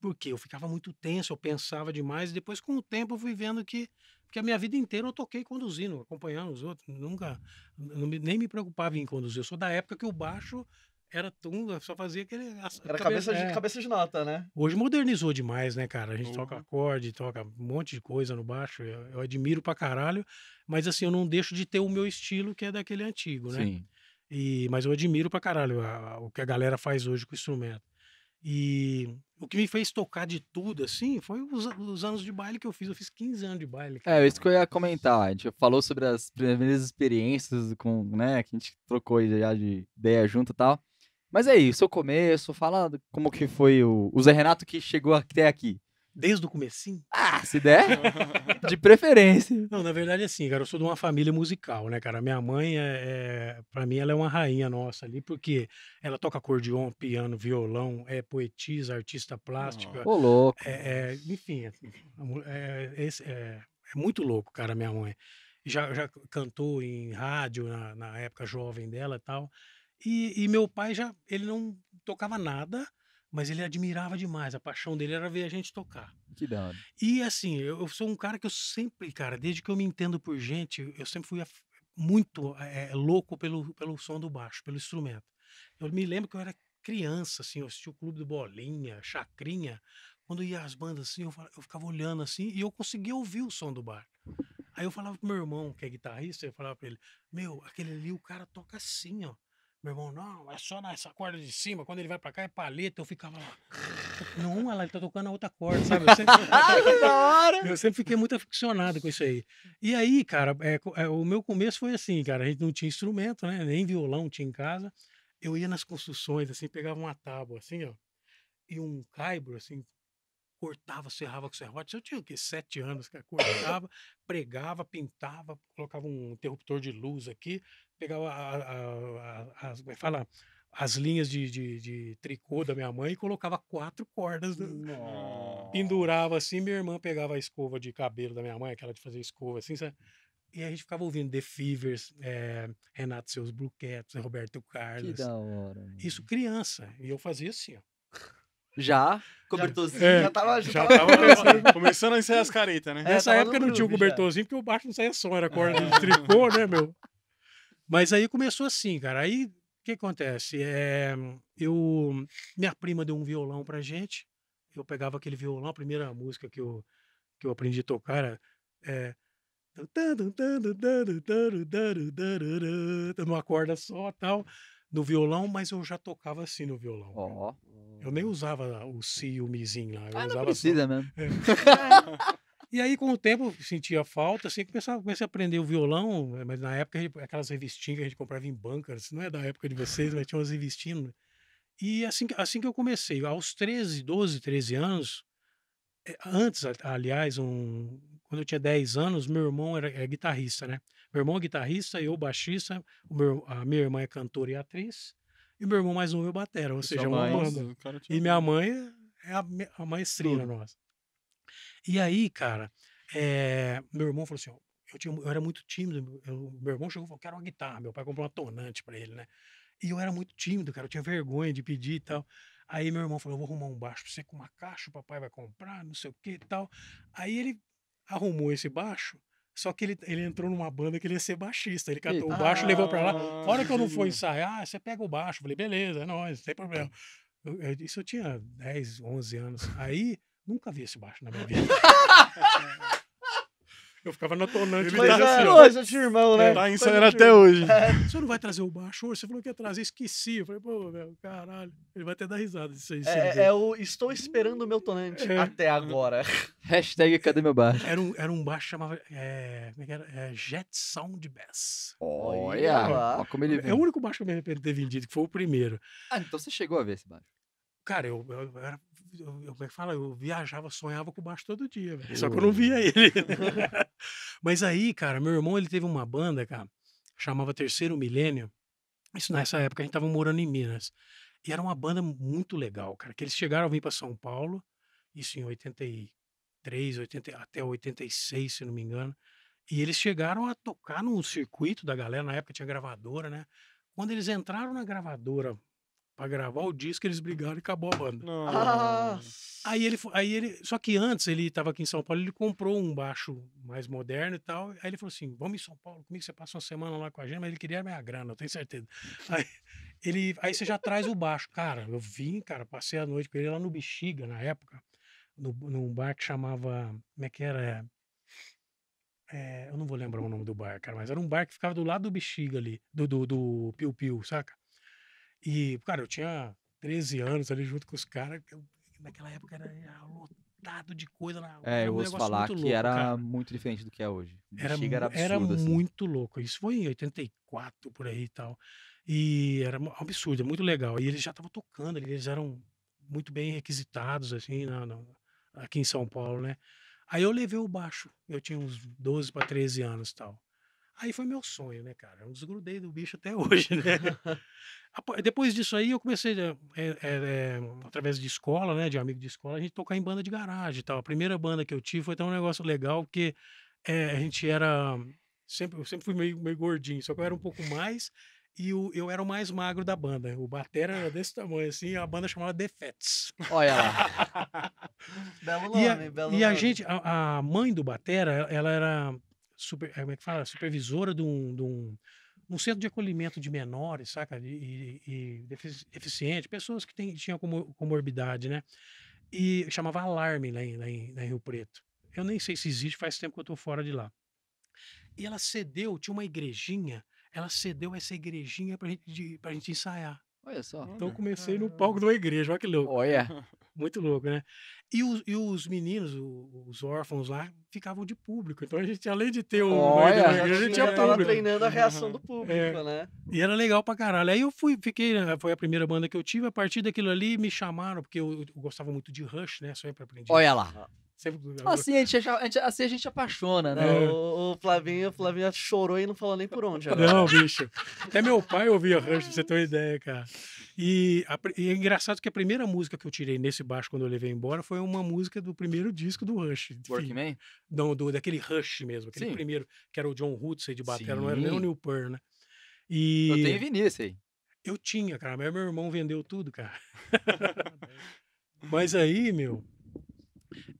porque eu ficava muito tenso, eu pensava demais, e depois com o tempo eu fui vendo que, que a minha vida inteira eu toquei conduzindo, acompanhando os outros, nunca, me- nem me preocupava em conduzir, eu sou da época que o baixo era eu só fazia aquele... a- Era cabe- cabeça de, é. cabeça de nota, né? Hoje modernizou demais, né, cara? A gente toca Uhum. acorde, toca um monte de coisa no baixo. Eu, eu admiro pra caralho, mas assim, eu não deixo de ter o meu estilo, que é daquele antigo, né? Sim. E, mas eu admiro pra caralho a- a- o que a galera faz hoje com o instrumento. E o que me fez tocar de tudo, assim, foi os, os anos de baile que eu fiz. Eu fiz 15 anos de baile. cara. É, isso que eu ia comentar. A gente falou sobre as primeiras experiências com, né, que a gente trocou já de ideia junto e tal. Mas aí, o seu começo, fala como que foi o, o Zé Renato que chegou até aqui. Desde o comecinho. Ah, se der, *laughs* *laughs* de preferência. Não, na verdade, assim, cara, eu sou de uma família musical, né, cara? Minha mãe, é, é, pra mim, ela é uma rainha nossa ali, porque ela toca acordeon, piano, violão, é poetisa, artista plástica. Ô, louco. É, é, enfim, é, a mu- é, é- é muito louco, cara, minha mãe. Já, já cantou em rádio na, na época jovem dela e tal. E, e meu pai já, ele não tocava nada, mas ele admirava demais. A paixão dele era ver a gente tocar. Que da hora. E assim, eu, eu sou um cara que eu sempre, cara, desde que eu me entendo por gente, eu sempre fui af- muito eh, louco pelo, pelo som do baixo, pelo instrumento. Eu me lembro que eu era criança, assim, eu assistia o Clube do Bolinha, Chacrinha. Quando ia as bandas assim, eu, fala- eu ficava olhando assim e eu conseguia ouvir o som do bar. Aí eu falava pro meu irmão, que é guitarrista, eu falava pra ele: Meu, aquele ali o cara toca assim, ó. Meu irmão, não, é só nessa corda de cima. Quando ele vai pra cá é paleta. Eu ficava lá. Não, ele tá tocando a outra corda, sabe? Eu sempre, *laughs* que da hora! eu sempre fiquei muito aficionado com isso aí. E aí, cara, é, é, o meu começo foi assim, cara. A gente não tinha instrumento, né? Nem violão tinha em casa. Eu ia nas construções, assim, pegava uma tábua, assim, ó. E um caibro, assim, cortava, serrava com serrote. Eu tinha o quê? Sete anos, cara. Cortava, pregava, pintava, colocava um interruptor de luz aqui, pegava a, a- a- as, como é que fala? As linhas de, de, de tricô da minha mãe e colocava quatro cordas. no- pendurava assim, minha irmã pegava a escova de cabelo da minha mãe, aquela de fazer escova assim, sabe? E a gente ficava ouvindo The Fevers, eh, Renato Seus Cats, Roberto Que Carlos. da hora. mano. Isso criança. E eu fazia assim, ó. Já, cobertorzinho. É, Já tava, já já tava *laughs* tava Começando, a ensaiar as caretas, né? É, Nessa época não tinha o groove já. cobertorzinho, porque o baixo não saía som, era corda *laughs* de tricô, né, meu? Mas aí começou assim, cara. Aí o que acontece? É, eu, minha prima deu um violão pra gente. Eu pegava aquele violão, a primeira música que eu, que eu aprendi a tocar era. É, numa corda só tal, no violão, mas eu já tocava assim no violão. Ó. Eu nem usava o si e o mizinho lá. Eu Ah, não usava só- precisa mesmo. *laughs* e aí, com o tempo, sentia falta, assim, comecei a, comecei a aprender o violão, eh, mas na época, gente- aquelas revistinhas que a gente comprava em banca, isso não é da época de vocês, mas tinha umas revistinhas. né? E assim, que- assim que eu comecei, aos 13, 12, 13 anos, eh, antes, aliás, um, quando eu tinha 10 anos, meu irmão era é guitarrista, né? Meu irmão é guitarrista, eu baixista, meu, a minha irmã é cantora e atriz, e meu irmão mais novo é batera, ou seja, sua uma mãe? banda. E minha mãe é a, a maestrina nossa. E aí, cara, eh, meu irmão falou assim: eu, tinha, eu era muito tímido. eu- meu irmão chegou e falou: quero uma guitarra. Meu pai comprou uma tonante pra ele, né? E eu era muito tímido, cara, eu tinha vergonha de pedir e tal. Aí meu irmão falou: eu vou arrumar um baixo pra você com uma caixa, o papai vai comprar, não sei o que e tal. Aí ele arrumou esse baixo. Só que ele, ele entrou numa banda que ele ia ser baixista. Ele catou o baixo e levou pra lá. Ah, A hora que eu não for ensaiar, você pega o baixo. Eu Falei, beleza, é nóis, não tem problema. Eu- eu- isso eu tinha 10, 11 anos. Aí, nunca vi esse baixo na minha vida. *laughs* eu ficava na tonante. Ele guitarra tá assim, assim, ó. ó. Coisa de irmão, né? Tá ensaiando até irmão. hoje. Você não vai trazer o baixo hoje? Você falou que ia trazer, esqueci. Eu falei, pô, meu, caralho. Ele vai até dar risada disso aí. É, é o estou esperando o meu tonante É. até agora. *laughs* Hashtag cadê meu baixo? Era, um, era um baixo que chamava. É, como é que era? É, Jet Sound Bass. Olha, Olha como ele É o único baixo que eu me arrependo de ter vendido, que foi o primeiro. Ah, então você chegou a ver esse baixo. Cara, eu, eu, eu era. Eu, como é que fala? Eu viajava, sonhava com o baixo todo dia, velho. Só que eu não via ele. *laughs* Mas aí, cara, meu irmão, ele teve uma banda, cara, chamava Terceiro Milênio. Isso nessa época a gente tava morando em Minas. E era uma banda muito legal, cara. Que eles chegaram a vir para São Paulo, isso em 83, 80, até 86, se não me engano. E eles chegaram a tocar num circuito da galera, na época tinha gravadora, né? Quando eles entraram na gravadora para gravar o disco, eles brigaram e acabou a banda. Ah, Aí ele, aí ele, só que antes ele estava aqui em São Paulo, ele comprou um baixo mais moderno e tal. Aí ele falou assim: "Vamos em São Paulo comigo, você passa uma semana lá com a gente", mas ele queria a minha grana, eu tenho certeza. *laughs* Aí ele, aí você já traz o baixo, cara. Eu vim, cara, passei a noite com ele lá no Bexiga na época, no, num bar que chamava, como é que era? É, eu não vou lembrar o nome do bar, cara, mas era um bar que ficava do lado do Bexiga ali, do do, do Piu Piu, saca? E, cara, eu tinha 13 anos ali junto com os caras. Naquela época era, era lotado de coisa na É, eu um ouço falar que louco, era cara. muito diferente do que é hoje. Era, era mu- era absurdo, assim. muito louco. Isso foi em 84, por aí e tal. E era um absurdo, é muito legal. E eles já estavam tocando, eles eram muito bem requisitados, assim, na- na- aqui em São Paulo, né? Aí eu levei o baixo, eu tinha uns 12 para 13 anos e tal. Aí foi meu sonho, né, cara? Eu não desgrudei do bicho até *laughs* hoje, né? Depois disso aí, eu comecei, a- é, é, é, através de escola, né, de amigo de escola, a gente tocar em banda de garagem e tal. A primeira banda que eu tive foi até um negócio legal, porque é, a gente era. Sempre, eu sempre fui meio, meio gordinho, só que eu era um pouco mais. E o, eu era o mais magro da banda. O batera era desse tamanho, assim, a banda chamava The Fats. Olha lá. *laughs* Belo E nome, a, belo e a nome. gente, a, a mãe do Batera, ela era super, como é que fala? supervisora de um, de um, um centro de acolhimento de menores, saca? E, e, e defici- deficiente, pessoas que tem, tinham comor- comorbidade, né? E chamava Alarme lá em, lá, em, lá em Rio Preto. Eu nem sei se existe, faz tempo que eu tô fora de lá. E ela cedeu, tinha uma igrejinha, ela cedeu essa igrejinha pra gente, de, pra gente ensaiar. Olha só. Então comecei no palco de uma igreja, olha que louco. Olha. *laughs* Muito louco, né? E os, e os meninos, o- os órfãos lá, ficavam de público. Então a gente, além de ter um Olha, Já igreja, a gente tinha- tinha tava público. treinando a reação do público, É. né? E era legal pra caralho. Aí eu fui, fiquei, né, foi a primeira banda que eu tive. A partir daquilo ali, me chamaram, porque eu, eu gostava muito de Rush, né? Sempre aprendi. Olha lá. Sempre, Assim a gente, a gente- assim a gente apaixona, né? É. O, o Flavinho, o Flavinho chorou e não falou nem por onde. agora. Não, bicho. Até meu pai ouvia Rush, pra você ter uma ideia, cara. E, a e é engraçado que a primeira música que eu tirei nesse baixo quando eu levei embora foi uma música do primeiro disco do Rush. Workman? Não, do, daquele Rush mesmo, aquele Sim. primeiro, que era o John Hootsey de batera, não era nem o. Neil Peart, né? E Eu tenho vinil esse aí. eu tinha, cara, mas meu irmão vendeu tudo, cara. *laughs* mas aí, meu,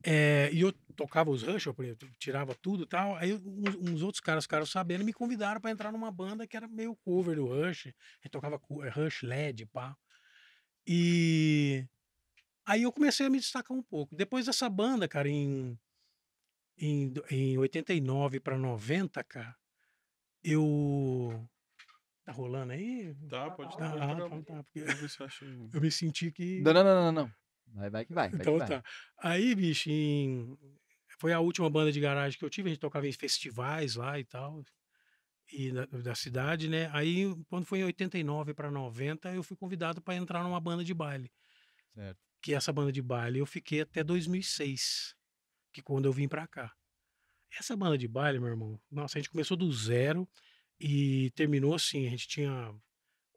é, e eu tocava os Rush, eu tirava tudo e tal, aí uns, uns outros caras ficaram sabendo me convidaram para entrar numa banda que era meio cover do Rush, tocava eh, Rush LED, pá. E aí eu comecei a me destacar um pouco. Depois dessa banda, cara, em, em, em 89 para 90, cara, eu. Tá rolando aí? Tá, pode pode tá, dar. tá, porque *laughs* eu me senti que. Não, não, não, não, não. Vai, vai que vai. vai Então que vai. tá. Aí, bicho, em- foi a última banda de garagem que eu tive. A gente tocava em festivais lá e tal. E da, da cidade, né? Aí, quando foi em 89 para 90, eu fui convidado para entrar numa banda de baile. Certo. Que essa banda de baile eu fiquei até 2006, que quando eu vim para cá. Essa banda de baile, meu irmão, nossa, a gente começou do zero e terminou assim. A gente tinha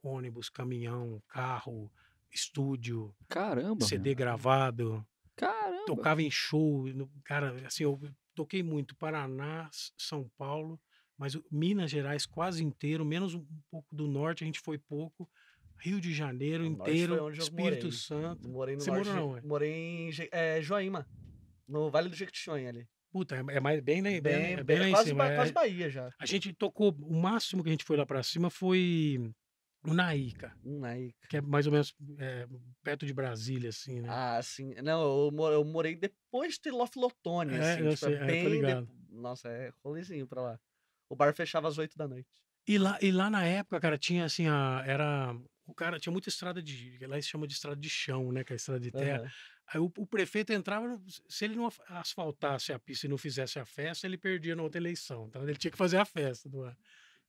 ônibus, caminhão, carro, estúdio, Caramba. CD meu. gravado Caramba. tocava em show, cara, assim, eu toquei muito Paraná, São Paulo, mas o- Minas Gerais quase inteiro, menos um pouco do norte, a gente foi pouco. Rio de Janeiro O norte inteiro, Espírito morei. Santo. Morei no Você norte. morou de- morei em é, Joaíma, no Vale do Jequitinhonha ali. Puta, é é mais bem, lá- bem, Bem, é bem lá em quase, cima. Ba- é- quase Bahia já. a gente tocou, o máximo que a gente foi lá pra cima foi o Naíca, Hum, aí. que é mais ou menos é, perto de Brasília, assim, né? Ah, sim. Não, eu, mo- eu morei depois de Telofilotone, É, assim. eu tipo, sei, é é, tô bem de-. Nossa, é rolezinho pra lá. O bar fechava às 8 da noite. E lá, e lá na época, cara, tinha assim, a, era. O cara tinha muita estrada de. Lá eles chamam de estrada de chão, né? Que é a estrada de terra. Aham. Aí o, o prefeito entrava, se ele não asfaltasse a pista e não fizesse a festa, ele perdia na outra eleição. Então ele tinha que fazer a festa. do ano.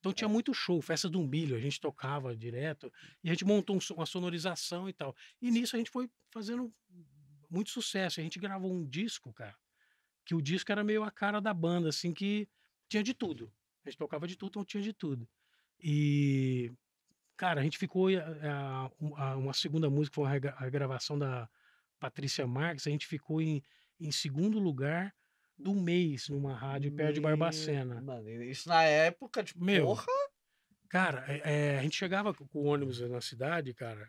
Então tinha muito show, festa do milho, a gente tocava direto, e a gente montou um uma sonorização e tal. E nisso a gente foi fazendo muito sucesso. A gente gravou um disco, cara, que o disco era meio a cara da banda, assim, que tinha de tudo. A gente tocava de tudo, então tinha de tudo. E, cara, a gente ficou. eh, a- a- uma segunda música foi a gravação da Patrícia Marques, a gente ficou em, em segundo lugar do mês numa rádio perto de Barbacena. Mano, isso na época, tipo, Meu, porra. Cara, é- é, a gente chegava com o ônibus na cidade, cara.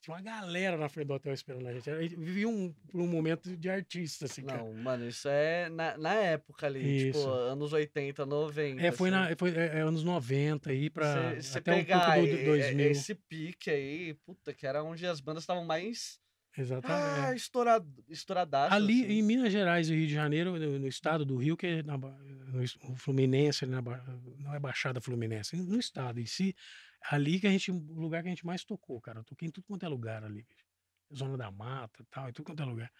Tinha uma galera na frente do hotel esperando a gente. A gente vivia um, um momento de artista, assim, cara. Não, mano, isso é na, na época ali, tipo, Isso. anos 80, 90. É, foi, assim. na, foi é, é anos 90 aí pra Cê- cê até um pegar pouco do, do e- 2000. esse pique aí, puta, que era onde as bandas estavam mais ah, Exatamente. estourado, estouradaças. Ali assim. em Minas Gerais e Rio de Janeiro, no, no estado do Rio, que é na no, Fluminense, na não é Baixada Fluminense, no estado em si, ali que a gente, o lugar que a gente mais tocou, cara. Eu toquei em tudo quanto é lugar ali, bicho. Zona da Mata e tal, em tudo quanto é lugar.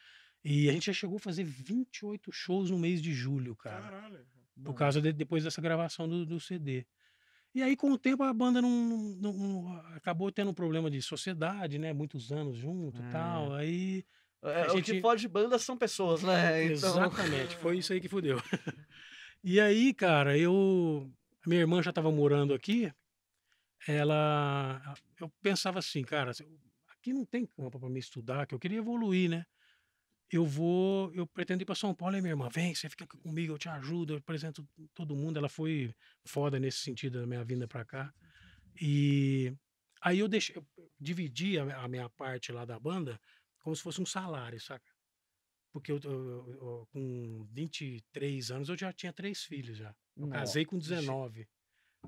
E a gente já chegou a fazer 28 shows no mês de julho, cara. Caralho. Por causa de, depois dessa gravação do, do CD. E aí, com o tempo, a banda não, não- não- acabou tendo um problema de sociedade, né? Muitos anos junto e tal. Aí. É, a O que gente- pode banda são pessoas, né? *laughs* Então, Exatamente, foi isso aí que fudeu. *laughs* *laughs* E aí, cara, eu. a Minha irmã já estava morando aqui. Ela. Eu pensava assim, cara, aqui não tem campo para me estudar, que eu queria evoluir, né? Eu vou. Eu pretendo ir para São Paulo, e minha irmã, vem, você fica aqui comigo, eu te ajudo, eu apresento todo mundo. Ela foi foda nesse sentido da minha vinda para cá. E aí eu deixei, eu dividi a, a minha parte lá da banda como se fosse um salário, saca? Porque eu, eu- eu- com 23 anos eu já tinha três filhos já. Eu Nossa. casei com 19.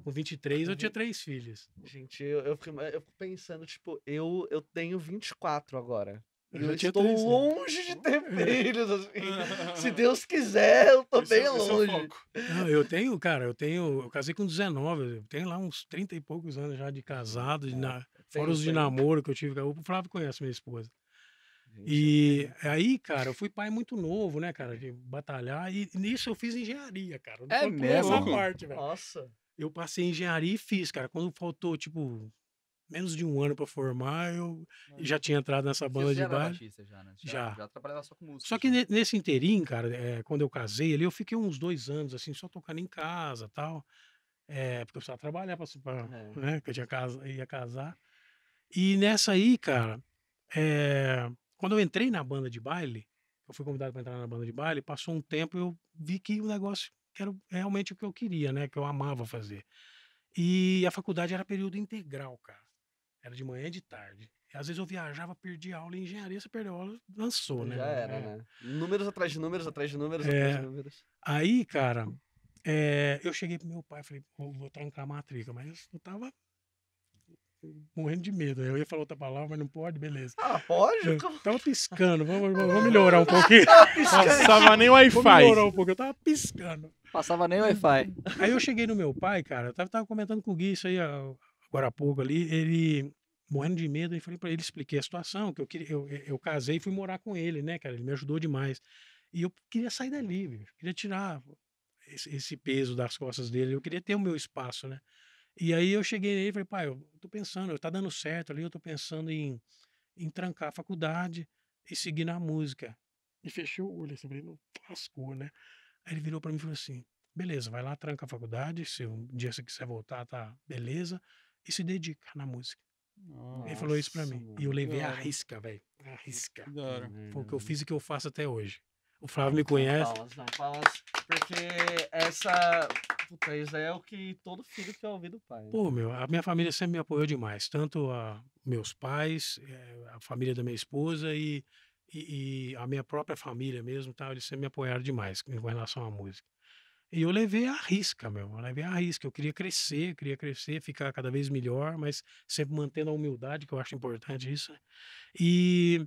Com 23 eu tinha três filhos. Gente, eu, eu, fico, eu fico pensando, tipo, eu, eu tenho 24 agora. Eu eu estou três, né? longe de ter filhos, assim. *laughs* Se Deus quiser, eu tô Esse é- bem é longe. foco. Não, eu tenho, cara, eu tenho. Eu casei com 19, eu tenho lá uns 30 e poucos anos já de casado, de na- fora os de namoro que eu tive. O Flávio conhece minha esposa. Gente, E aí, cara, eu fui pai muito novo, né, cara, de batalhar. E nisso eu fiz engenharia, cara. É pulei essa mesmo? parte, velho. Nossa. Eu passei em engenharia e fiz, cara. Quando faltou, tipo, menos de um ano pra formar, eu já tinha entrado nessa banda de já baile. já, né? Já. Já trabalhava só com música. Só que já. ne- nesse inteirinho, cara, é, quando eu casei ali, eu fiquei uns dois anos, assim, só tocando em casa tal. É, porque eu precisava trabalhar pra É. né? Que eu tinha casa, ia casar. E nessa aí, cara, é, quando eu entrei na banda de baile, eu fui convidado para entrar na banda de baile, passou um tempo eu vi que o negócio era realmente o que eu queria, né? Que eu amava fazer. E a faculdade era período integral, cara. Era de manhã e de tarde. E às vezes eu viajava, perdi aula em engenharia, você perdeu aula, lançou, né? Já era, É. né? Números atrás de números, atrás de números, É. atrás de números. Aí, cara, é, eu cheguei pro meu pai, falei, vou, vou trancar a matrica, mas eu tava morrendo de medo. Eu ia falar outra palavra, mas não pode, beleza. Ah, pode? Eu tava piscando, vamos, vamos *laughs* melhorar um pouquinho. Passava nem Vamos melhorar Wi-Fi. um pouco, eu tava piscando. Passava nem Wi-Fi. Aí eu cheguei no meu pai, cara, eu tava, tava comentando com o Gui isso aí agora há pouco ali, ele morrendo de medo, e falei pra ele, expliquei a situação, que eu queria, eu, eu casei e fui morar com ele, né, cara, ele me ajudou demais. E eu queria sair dali, bicho, queria tirar esse, esse peso das costas dele, eu queria ter o meu espaço, né. E aí eu cheguei nele e falei, pai, eu tô pensando, tá dando certo ali, eu tô pensando em, em trancar a faculdade e seguir na música. E fechou o olho, assim, falei, não lascou, né. Aí ele virou pra mim e falou assim, beleza, vai lá, tranca a faculdade, se um dia você quiser voltar, tá, beleza, e se dedica na música. Ele falou isso pra Nossa, mim. E eu levei a risca, velho. A risca. Foi o que eu fiz e que eu faço até hoje. O Flávio me conhece. Palmas, não, palmas. Porque essa. Puta, isso aí é o que todo filho quer ouvir do pai. né? Pô, meu, a minha família sempre me apoiou demais. Tanto a meus pais, eh, a família da minha esposa e, e, e a minha própria família mesmo, tá? Eles sempre me apoiaram demais com relação à música. E eu levei a risca, meu. Eu levei a risca. Eu queria crescer, queria crescer, ficar cada vez melhor, mas sempre mantendo a humildade, que eu acho importante isso. né? E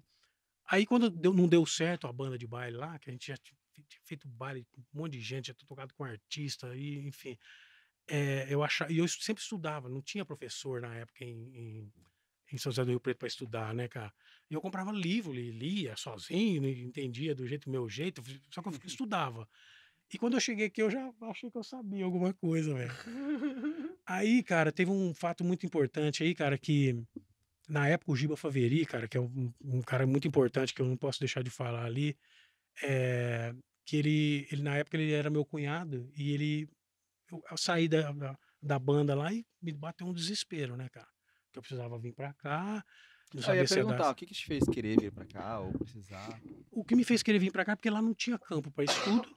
aí, quando deu- não deu certo a banda de baile lá, que a gente já tinha fe- tinha feito baile com um monte de gente, já tinha tocado com artista, e, enfim. É, eu achava, e eu sempre estudava, não tinha professor na época em, em, em São José do Rio Preto para estudar, né, cara? E eu comprava livro, li- lia sozinho, entendia do jeito meu jeito, só que eu estudava. E quando eu cheguei aqui, eu já achei que eu sabia alguma coisa, velho. *laughs* Aí, cara, teve um fato muito importante aí, cara, que na época o Giba Faveri, cara, que é um, um cara muito importante que eu não posso deixar de falar ali, é, que ele, ele, na época, ele era meu cunhado e ele. Eu, eu saí da, da, da banda lá e me bateu um desespero, né, cara? Que eu precisava vir pra cá. Eu sabia ia perguntar, o que que te fez querer vir pra cá ou precisar? o que me fez querer vir para cá é porque lá não tinha campo para estudo.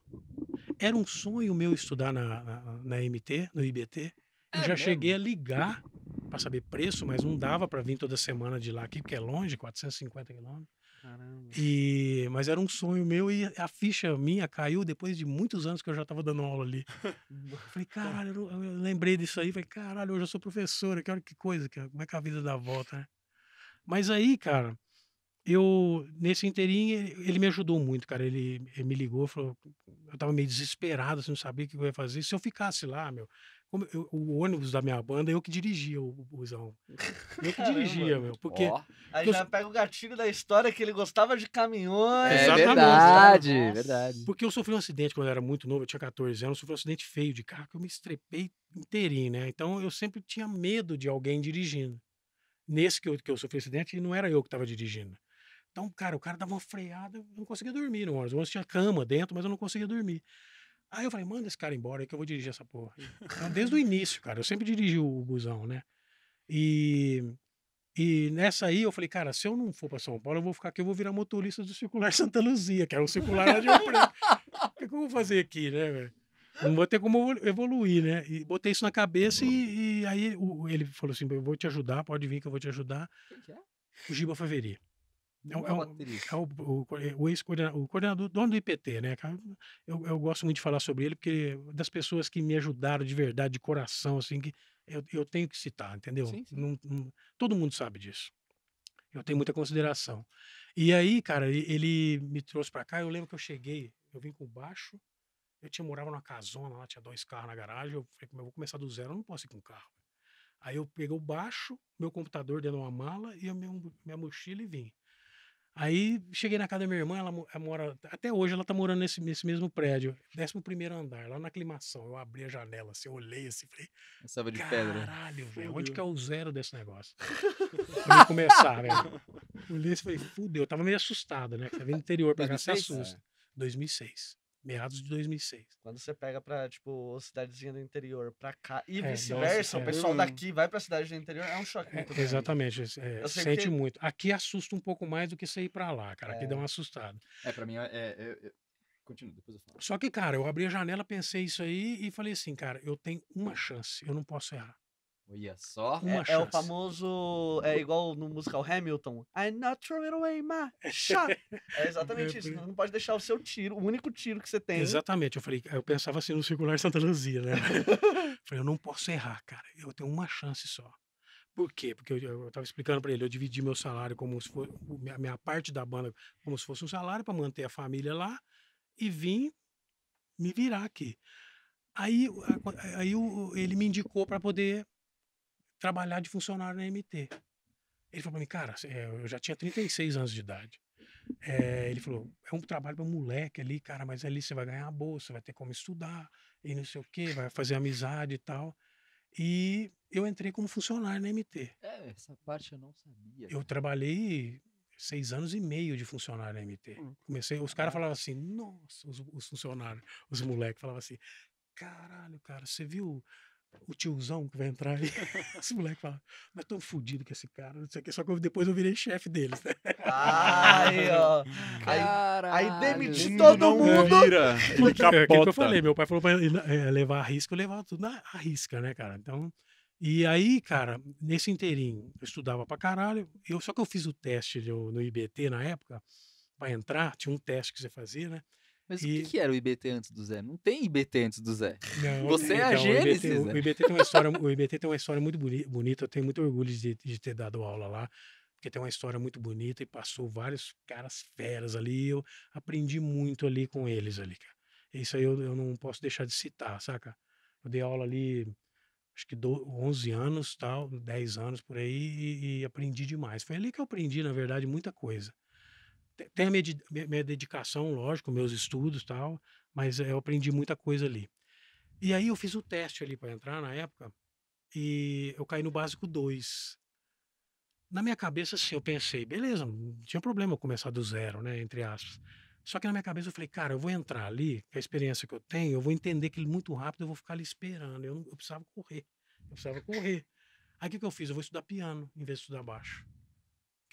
Era um sonho meu estudar na, na, na MT, no IBT. Eu É já mesmo? cheguei a ligar para saber preço, mas não dava para vir toda semana de lá aqui, porque é longe, 450 quilômetros. Caramba. E mas era um sonho meu e a ficha minha caiu depois de muitos anos que eu já estava dando aula ali. Eu *laughs* falei, caralho, eu, eu lembrei disso aí, falei, caralho, hoje eu sou professora, que olha que coisa, que, como é que a vida dá volta, né? Mas aí, cara, eu, nesse inteirinho, ele me ajudou muito, cara. Ele, ele me ligou, falou, eu tava meio desesperado, assim, não sabia o que eu ia fazer. Se eu ficasse lá, meu, como eu- o ônibus da minha banda, eu que dirigia o, busão. Eu que *laughs* Caramba. dirigia, meu, porque Ó, Aí eu já pega o gatilho da história que ele gostava de caminhões. é Exatamente. verdade, Nossa. verdade. Porque eu sofri um acidente quando eu era muito novo, eu tinha 14 anos, eu sofri um acidente feio de carro que eu me estrepei inteirinho, né? Então eu sempre tinha medo de alguém dirigindo. Nesse que eu, que eu sofri acidente, não era eu que estava dirigindo. Então, cara, o cara dava uma freada, eu não conseguia dormir no ônibus. O ônibus tinha cama dentro, mas eu não conseguia dormir. Aí eu falei, manda esse cara embora que eu vou dirigir essa porra. Então, desde o início, cara, eu sempre dirigi o busão, né? E, e nessa aí eu falei, cara, se eu não for para São Paulo, eu vou ficar aqui, eu vou virar motorista do Circular Santa Luzia, que era o circular lá de Rio Preto. O que eu vou fazer aqui, né, velho? Não vou ter como evolu- evoluir, né? E botei isso na cabeça e, e aí o- ele falou assim: eu vou te ajudar, pode vir que eu vou te ajudar. Que é? O Giba Faveri. É, Não é é o, o, o ex-coordenador, o coordenador, dono do IPT, né? Eu, eu gosto muito de falar sobre ele, porque das pessoas que me ajudaram de verdade, de coração, assim, que eu, eu tenho que citar, entendeu? Sim, sim. Não- não- todo mundo sabe disso. Eu tenho muita consideração. E aí, cara, e- ele me trouxe pra cá. Eu lembro que eu cheguei, eu vim com baixo. Eu tinha morava numa casona lá, tinha dois carros na garagem. Eu falei, "Como eu vou começar do zero, eu não posso ir com carro. Aí eu peguei o baixo, meu computador dentro de uma mala e a minha, minha mochila e vim. Aí cheguei na casa da minha irmã, ela, ela mora. Até hoje ela tá morando nesse, nesse mesmo prédio, 11 primeiro andar, lá na aclimação. Eu abri a janela, assim, eu olhei assim, falei, selva de pedra. caralho, velho, onde que é o zero desse negócio? Pra mim começar, velho. Olhei assim, falei, fudeu, eu tava meio assustado, né? Você vem do interior pra cá, você 2006? assusta. 2006. Meados de 2006. Quando você pega pra, tipo, cidadezinha do interior pra cá e É, vice-versa, o é. pessoal Hum. daqui vai pra cidade do interior, é um choque É, muito grande. exatamente, é, Eu sei sente porque- muito. Aqui assusta um pouco mais do que você ir pra lá, cara. Aqui É. dá uma assustada. É, pra mim é. é, é- é- Continua, depois eu falo. Só que, cara, eu abri a janela, pensei isso aí e falei assim, cara, eu tenho uma chance, eu não posso errar. Olha só. Uma É, é o chance. famoso. É igual no musical Hamilton. I not throw it away, ma. Shot. É exatamente É, isso. Não pode deixar o seu tiro, o único tiro que você tem. Exatamente, eu falei, eu pensava assim no circular Santa Luzia, né? *laughs* falei, eu não posso errar, cara, eu tenho uma chance só. Por quê? Porque eu, eu tava explicando pra ele, eu dividi meu salário como se fosse, o- minha, minha parte da banda como se fosse um salário pra manter a família lá e vim me virar aqui. Aí, a- aí ele me indicou pra poder trabalhar de funcionário na MT. Ele falou pra mim, cara, é, eu já tinha 36 anos de idade. É, ele falou, é um trabalho para moleque ali, cara, mas ali você vai ganhar a bolsa, vai ter como estudar e não sei o quê, vai fazer amizade e tal. E eu entrei como funcionário na MT. É, essa parte eu não sabia. Eu trabalhei seis anos e meio de funcionário na MT. Hum. Comecei, os caras falavam assim, nossa, os, os funcionários, os moleques falavam assim, caralho, cara, você viu o tiozão que vai entrar aí? *laughs* Os moleques falavam, mas tão fudido com esse cara, não sei o quê. Só que eu- depois eu virei chefe deles, né? Aí, *laughs* ó. Aí, Caralho. aí demite Mundo todo não mundo. vira, ele Porque é aquilo que eu capota. falei, meu pai falou pra ele, eh, levar a risca, eu levava tudo na a risca, né, cara? Então, e aí, cara, nesse inteirinho, eu estudava pra caralho, eu, só que eu fiz o teste do- no IBT na época, pra entrar, tinha um teste que você fazia, né? Mas E- o que, que era o IBT antes do Zé? Não tem IBT antes do Zé. Não, Você é a então, o Gênesis, IBT, né? o IBT tem uma história, o IBT tem uma história muito boni- bonita, eu tenho muito orgulho de, de ter dado aula lá, porque tem uma história muito bonita e passou vários caras feras ali, eu aprendi muito ali com eles ali, cara. Isso aí eu, eu não posso deixar de citar, saca? Eu dei aula ali, acho que do, 11 anos, tal, 10 anos por aí, e, e aprendi demais. Foi ali que eu aprendi, na verdade, muita coisa. Te- Tem a minha- minha dedicação, lógico, meus estudos tal, mas eh, eu aprendi muita coisa ali. E aí eu fiz o teste ali para entrar na época e eu caí no básico 2. Na minha cabeça, assim, eu pensei, beleza, não tinha problema eu começar do zero, né, entre aspas. Só que na minha cabeça eu falei, cara, eu vou entrar ali, com a experiência que eu tenho, eu vou entender que muito rápido eu vou ficar ali esperando. Eu, não, eu precisava correr. Eu precisava correr. Aí o que, que eu fiz? Eu vou estudar piano em vez de estudar baixo.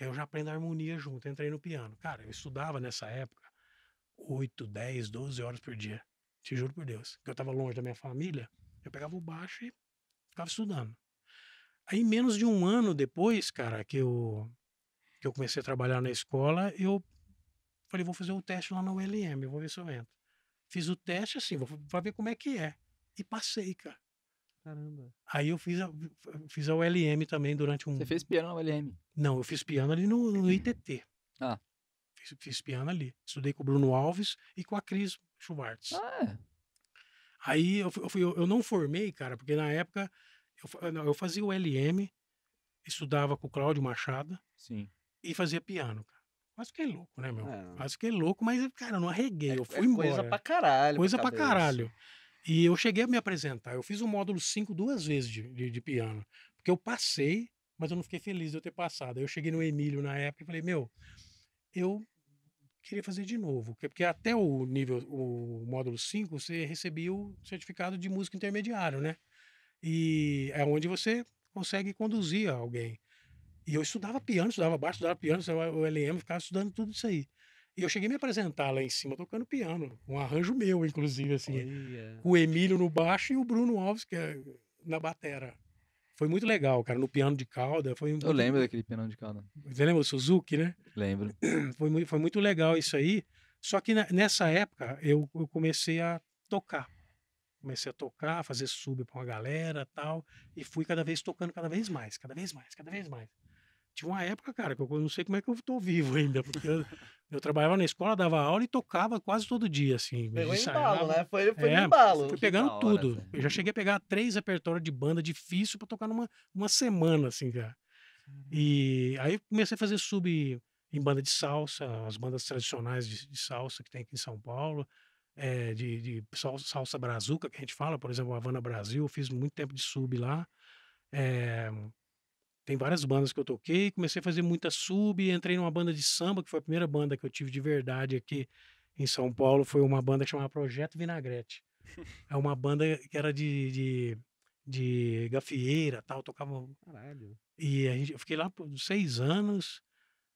Aí eu já aprendo a harmonia junto. Entrei no piano. Cara, eu estudava nessa época 8, 10, 12 horas por dia. Te juro por Deus. Que eu tava longe da minha família, eu pegava o baixo e ficava estudando. Aí, menos de um ano depois, cara, que eu, que eu comecei a trabalhar na escola, eu falei, vou fazer o teste lá na ULM, vou ver se eu entro. Fiz o teste assim, vou pra ver como é que é. E passei, cara. Caramba. Aí eu fiz a, fiz a ULM também durante um. Você fez piano na ULM. Não, eu fiz piano ali no, no ITT. Ah. Fiz, fiz piano ali. Estudei com o Bruno Alves e com a Cris Schwartz. Ah, é. Aí eu, fui- eu, fui- eu não formei, cara, porque na época eu, eu fazia o LM, estudava com o Cláudio Machado Sim. e fazia piano, cara. Quase fiquei louco, né, meu? É. Quase fiquei louco, mas, cara, eu não arreguei. eu É fui embora. Coisa pra caralho. Coisa pra cabeça. caralho. E eu cheguei a me apresentar. Eu fiz o módulo 5 duas vezes de, de, de piano. Porque eu passei, mas eu não fiquei feliz de eu ter passado. Aí eu cheguei no Emílio na época e falei, meu, eu queria fazer de novo. Porque- até o nível, o módulo 5, você recebia o certificado de músico intermediário, né? E é onde você consegue conduzir alguém. E eu estudava piano, estudava baixo, estudava piano, o LM, ficava estudando tudo isso aí. E eu cheguei a me apresentar lá em cima tocando piano, um arranjo meu, inclusive, assim. Olha. O Emílio no baixo e o Bruno Alves, que é na batera. Foi muito legal, cara, no piano de cauda. Foi Eu lembro daquele penão de calda. Você lembra o Suzuki, né? Lembro. *clears throat* Foi muito, foi muito legal isso aí. Só que na- nessa época eu, eu comecei a tocar. Comecei a tocar, fazer sub pra uma galera tal. E fui cada vez tocando cada vez mais, cada vez mais, cada vez mais. Tinha uma época, cara, que eu não sei como é que eu tô vivo *laughs* ainda, porque eu, eu trabalhava na escola, dava aula e tocava quase todo dia, assim. Pegou ensaiava. embalo, né? Foi, foi É, embalo. Fui pegando hora, tudo. velho. Eu já cheguei a pegar três repertórios de banda difícil pra tocar numa uma semana, assim, cara. E aí comecei a fazer sub em banda de salsa, as bandas tradicionais de, de salsa que tem aqui em São Paulo, eh, de, de sal- salsa brazuca, que a gente fala, por exemplo, Havana Brasil, eu fiz muito tempo de sub lá. Eh, tem várias bandas que eu toquei, comecei a fazer muita sub, entrei numa banda de samba, que foi a primeira banda que eu tive de verdade aqui em São Paulo, foi uma banda que chamava Projeto Vinagrete. *laughs* É uma banda que era de, de, de gafieira tal, tocava Caralho. e a gente, eu fiquei lá por seis anos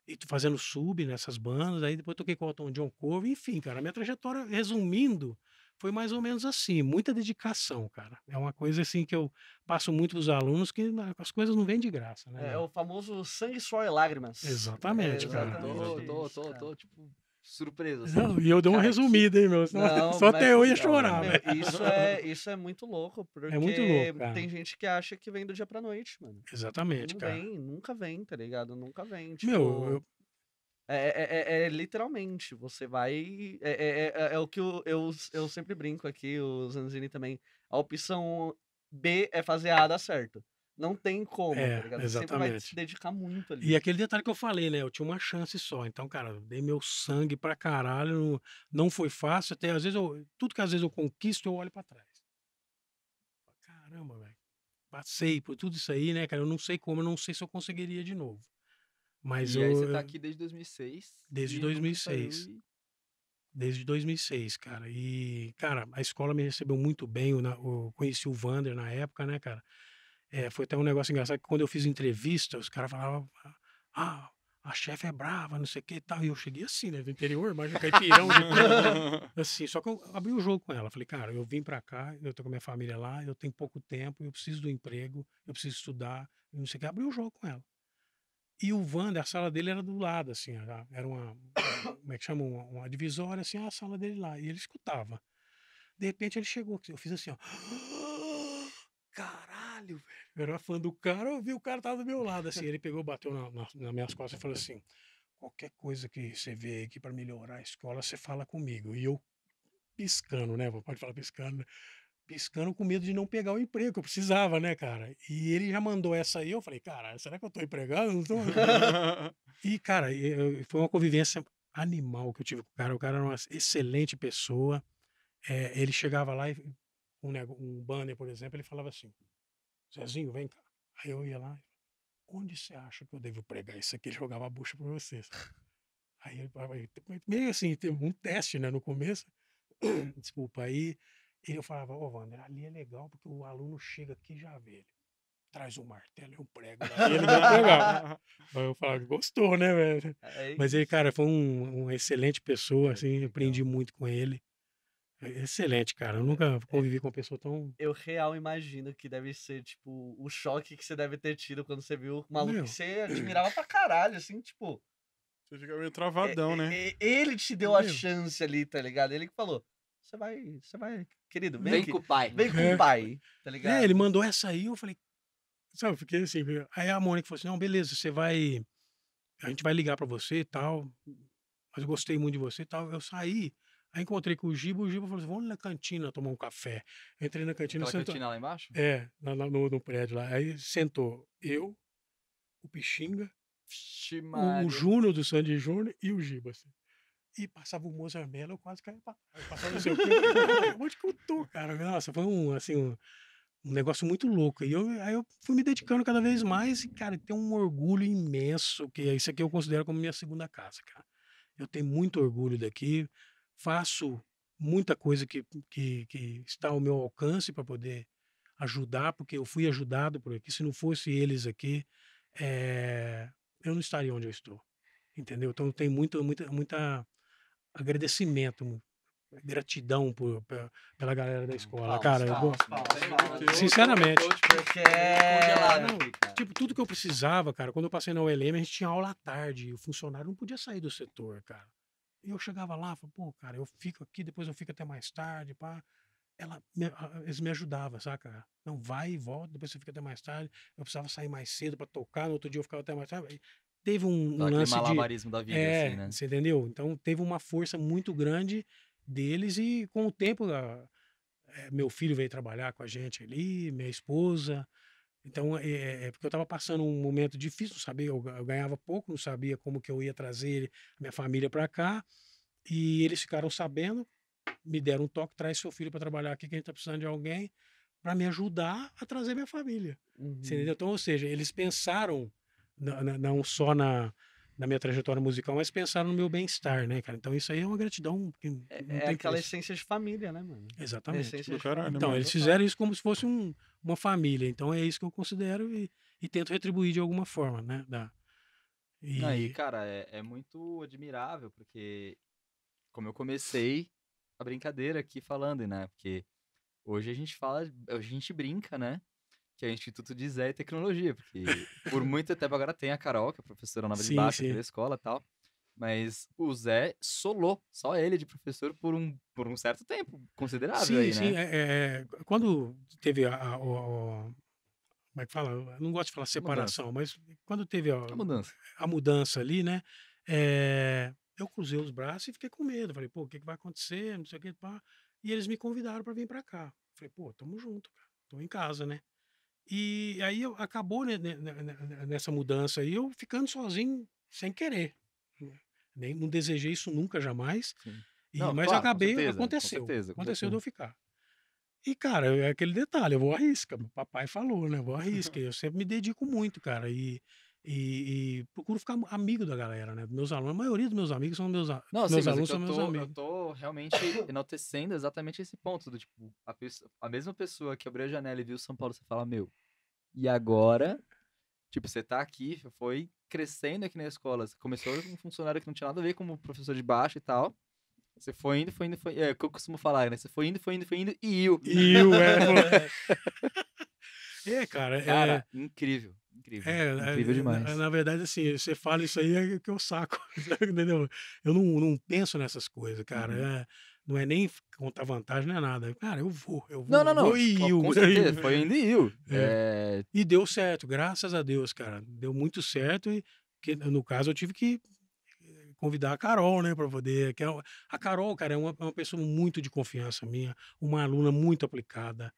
e fazendo sub nessas bandas. Aí depois toquei com o Elton John Cover. Enfim, cara, a minha trajetória, resumindo, foi mais ou menos assim. Muita dedicação, cara. É uma coisa assim que eu passo muito pros alunos que as coisas não vêm de graça, né? É, o famoso sangue, suor e lágrimas. Exatamente, É, cara. Tô, tô, isso, tô, tô, tipo, surpreso. assim. Não, e eu dei uma Cara, que- resumida, hein, meu? Não, só mas até eu ia hora, chorar, Meu, velho. isso, é, isso é muito louco, porque *laughs* muito louco, cara. tem gente que acha que vem do dia pra noite, mano. Exatamente, Não cara. vem, nunca vem, tá ligado? Nunca vem. Tipo, Meu, eu, é, é- é- é literalmente, você vai. É, é- é- é o que eu, eu, eu sempre brinco aqui, o Zanzini também. A opção B é fazer A dar certo. Não tem como, É, tá ligado? Você sempre vai exatamente. se dedicar muito ali. E aquele detalhe que eu falei, né? Eu tinha uma chance só. Então, cara, dei meu sangue pra caralho. Não, não foi fácil. Até às vezes eu. Tudo que às vezes eu conquisto, eu olho pra trás. Caramba, velho. Passei por tudo isso aí, né, cara? Eu não sei como, eu não sei se eu conseguiria de novo. Mas e eu. aí você tá aqui desde 2006. Desde e nunca 2006. saiu e- Desde 2006, cara. E, cara, a escola me recebeu muito bem. Eu, eu conheci o Vander na época, né, cara? É, foi até um negócio engraçado que quando eu fiz entrevista, os caras falavam, ah, a chefe é brava, não sei o que e tal. E eu cheguei assim, né, do interior, mas um caipirão de tudo. *laughs* Assim, só que eu abri o jogo com ela. Falei, cara, eu vim pra cá, eu tô com a minha família lá, eu tenho pouco tempo, eu preciso do emprego, eu preciso estudar, não sei o que. Abri o jogo com ela. E o Wander, a sala dele era do lado, assim, era uma, como é que chama? Uma, uma divisória, assim, a sala dele lá. E ele escutava. De repente ele chegou, eu fiz assim, ó. *gasps* Caralho, velho. Eu era fã do cara, eu vi o cara tava do meu lado, assim. Ele pegou, bateu na, na, nas minhas costas e falou assim: qualquer coisa que você vê aqui para melhorar a escola, você fala comigo. E eu piscando, né? Pode falar piscando, né? Piscando com medo de não pegar o emprego que eu precisava, né, cara? E ele já mandou essa aí, eu falei, cara, será que eu tô empregado? Não tô. *laughs* E, cara, eu- foi uma convivência animal que eu tive com o cara. O cara era uma excelente pessoa. É, ele chegava lá e um, um banner, por exemplo, ele falava assim: Zezinho, vem cá. Aí eu ia lá, onde você acha que eu devo pregar isso aqui? Ele jogava a bucha pra vocês. Aí ele falava, meio assim, teve um teste, né, no começo. *clears throat* Desculpa, aí eu falava, ô Wander, ali é legal porque o aluno chega aqui e já vê ele. Traz um martelo e um prego. lá", E ele pregar. *laughs* Aí eu falava, gostou, né, velho? É Mas ele, cara, foi um, uma excelente pessoa, assim, aprendi muito com ele. É Excelente, cara. Eu nunca convivi com uma pessoa tão. Eu real imagino que deve ser, tipo, o choque que você deve ter tido quando você viu o maluco Meu. que você admirava pra caralho, assim, tipo. Você fica meio é- travadão, é- né? é- ele te deu a Meu. chance ali, tá ligado? Ele que falou: você vai, você vai, querido, vem, Vem aqui, com o pai. vem com É. o pai, tá ligado? É, ele mandou essa aí, eu falei. Sabe, eu fiquei assim. Aí a Mônica falou assim: não, beleza, você vai. A gente vai ligar pra você e tal. Mas eu gostei muito de você e tal. Eu saí. Aí encontrei com o Giba, o Giba falou assim: vamos na cantina tomar um café. Eu entrei na cantina, Aquela sentou, cantina lá embaixo? É, lá, lá no, no prédio lá. Aí sentou eu, o Pixinga, Vixe, o, Júnior do Sandy Júnior e o Giba. Assim. E passava o Mozart Mello, eu quase caía pra trás. Passava o quê. eu falei, "Cara, Onde que eu tô, cara? Nossa, foi um, assim, um, um negócio muito louco. E eu, aí eu fui me dedicando cada vez mais e, cara, tem um orgulho imenso, que isso aqui eu considero como minha segunda casa, cara. Eu tenho muito orgulho daqui, faço muita coisa que, que, que está ao meu alcance para poder ajudar, porque eu fui ajudado por aqui. Se não fosse eles aqui, eh, eu não estaria onde eu estou. Entendeu? Então tem muito, muita, muita agradecimento, gratidão por, pe- pela galera da escola, Palmas, cara. eu palmas, palmas. Sinceramente. Porque cara. Tipo, tudo que eu precisava, cara, quando eu passei na ULM, a gente tinha aula à tarde, e o funcionário não podia sair do setor, cara. E eu chegava lá, falava, pô, cara, eu fico aqui, depois eu fico até mais tarde, pá. Ela, me- a- eles me ajudavam, saca? Não, vai e volta, depois você fica até mais tarde. Eu precisava sair mais cedo pra tocar, no outro dia eu ficava até mais tarde. Teve um, um lance de... malabarismo da vida, É, assim, né? você entendeu? Então teve uma força muito grande deles e com o tempo a- é, meu filho veio trabalhar com a gente ali, minha esposa. Então é, é porque eu estava passando um momento difícil, não sabia, eu, eu ganhava pouco, não sabia como que eu ia trazer ele- minha família para cá. E eles ficaram sabendo, me deram um toque, traz seu filho para trabalhar aqui que a gente está precisando de alguém para me ajudar a trazer minha família. Uhum. Entendeu? Então, ou seja, eles pensaram não só na, na minha trajetória musical, mas pensaram no meu bem-estar, né, cara? Então isso aí é uma gratidão É, é aquela preço. essência de família, né, mano? Exatamente. Essência caralho. Então, mano. eles fizeram isso como se fosse um- uma família. Então é isso que eu considero e, e tento retribuir de alguma forma, né? Da, e, e, cara, é, é muito admirável, porque como eu comecei a brincadeira aqui falando, né? Porque hoje a gente fala, a gente brinca, né? Que é o Instituto de Zé e Tecnologia, porque por muito tempo agora tem a Carol, que é professora nova de Sim, baixo sim. da escola e tal. Mas o Zé solou, só ele de professor por um, por um certo tempo considerável sim, aí, sim. né? é- é- quando teve a, a- o- o- como é que fala? Eu não gosto de falar separação, mas quando teve a, A mudança. a mudança ali, né? é, eu cruzei os braços e fiquei com medo. Falei, pô, o que, que vai acontecer? Não sei o que. Pá. E eles me convidaram para vir para cá. Falei, pô, tamo junto, cara. Tô em casa, né? E aí eu- acabou né, né, né, né, nessa mudança aí, eu ficando sozinho, sem querer. Nem, não desejei isso nunca, jamais. E- Não, mas claro, com acabei, certeza, com aconteceu. certeza, com aconteceu de certeza. eu ficar. E, cara, é aquele detalhe, eu vou à risca. O papai falou, né? Eu vou à risca. *laughs* Eu sempre me dedico muito, cara. E, e, e procuro ficar amigo da galera, né? Meus alunos, a maioria dos meus amigos são meus, Não, meus é alunos são eu meus amigos. eu tô realmente enaltecendo exatamente esse ponto do tipo, a, pesso- a mesma pessoa que abriu a janela e viu São Paulo, você fala, meu, e agora? Tipo, você tá aqui, foi crescendo aqui na escola, você começou com um funcionário que não tinha nada a ver como professor de baixo e tal. Você foi indo, foi indo, foi É o que eu costumo falar, né? Você foi indo, foi indo, foi indo e iu. E eu, é, *laughs* é, cara, é, Cara, incrível, incrível. É, incrível é, demais. Na, na verdade, assim, você fala isso aí é que eu saco, *laughs* entendeu? Eu não, não penso nessas coisas, cara. Uhum. É, não é nem contar vantagem, não é nada. Cara, eu vou, eu vou. Não, não, não. Vou e com- eu, com certeza, foi indo *laughs* e iu. É, E deu certo, graças a Deus, cara. Deu muito certo e que, no caso eu tive que convidar a Carol, né, para poder. Que é a Carol, cara, é uma, é uma pessoa muito de confiança minha, uma aluna muito aplicada,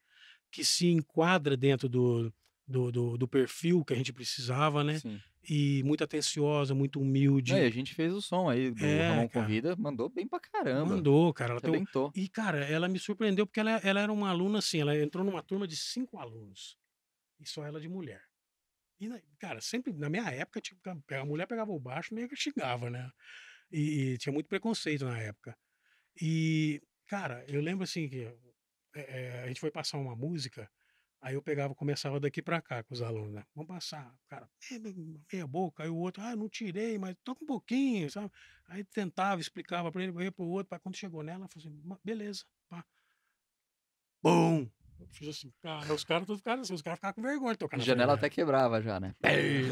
que se enquadra dentro do, do, do, do perfil que a gente precisava, né? sim. E muito atenciosa, muito humilde. E a gente fez o som aí do É, Ramon cara. Convida, mandou bem pra caramba. Mandou, cara. Ela Arrebentou. E, cara, ela me surpreendeu porque ela, ela era uma aluna assim, ela entrou numa turma de cinco alunos. E só ela de mulher. E, na- cara, sempre, na minha época, tipo, a mulher pegava o baixo que xingava, né? E, e tinha muito preconceito na época. E, cara, eu lembro assim que é, é, a gente foi passar uma música, aí eu pegava, começava daqui pra cá com os alunos, né? Vamos passar. O cara, "É, meia boca, aí o outro, ah, não tirei, mas toca um pouquinho, sabe? Aí tentava, explicava pra ele, ia pro outro, pá. quando chegou nela, ela falou assim, "Ma- beleza, pá. Bum! Eu fiz assim, cara, os caras todos ficaram assim, os caras ficavam com vergonha de tocar A na janela até quebrava já, né?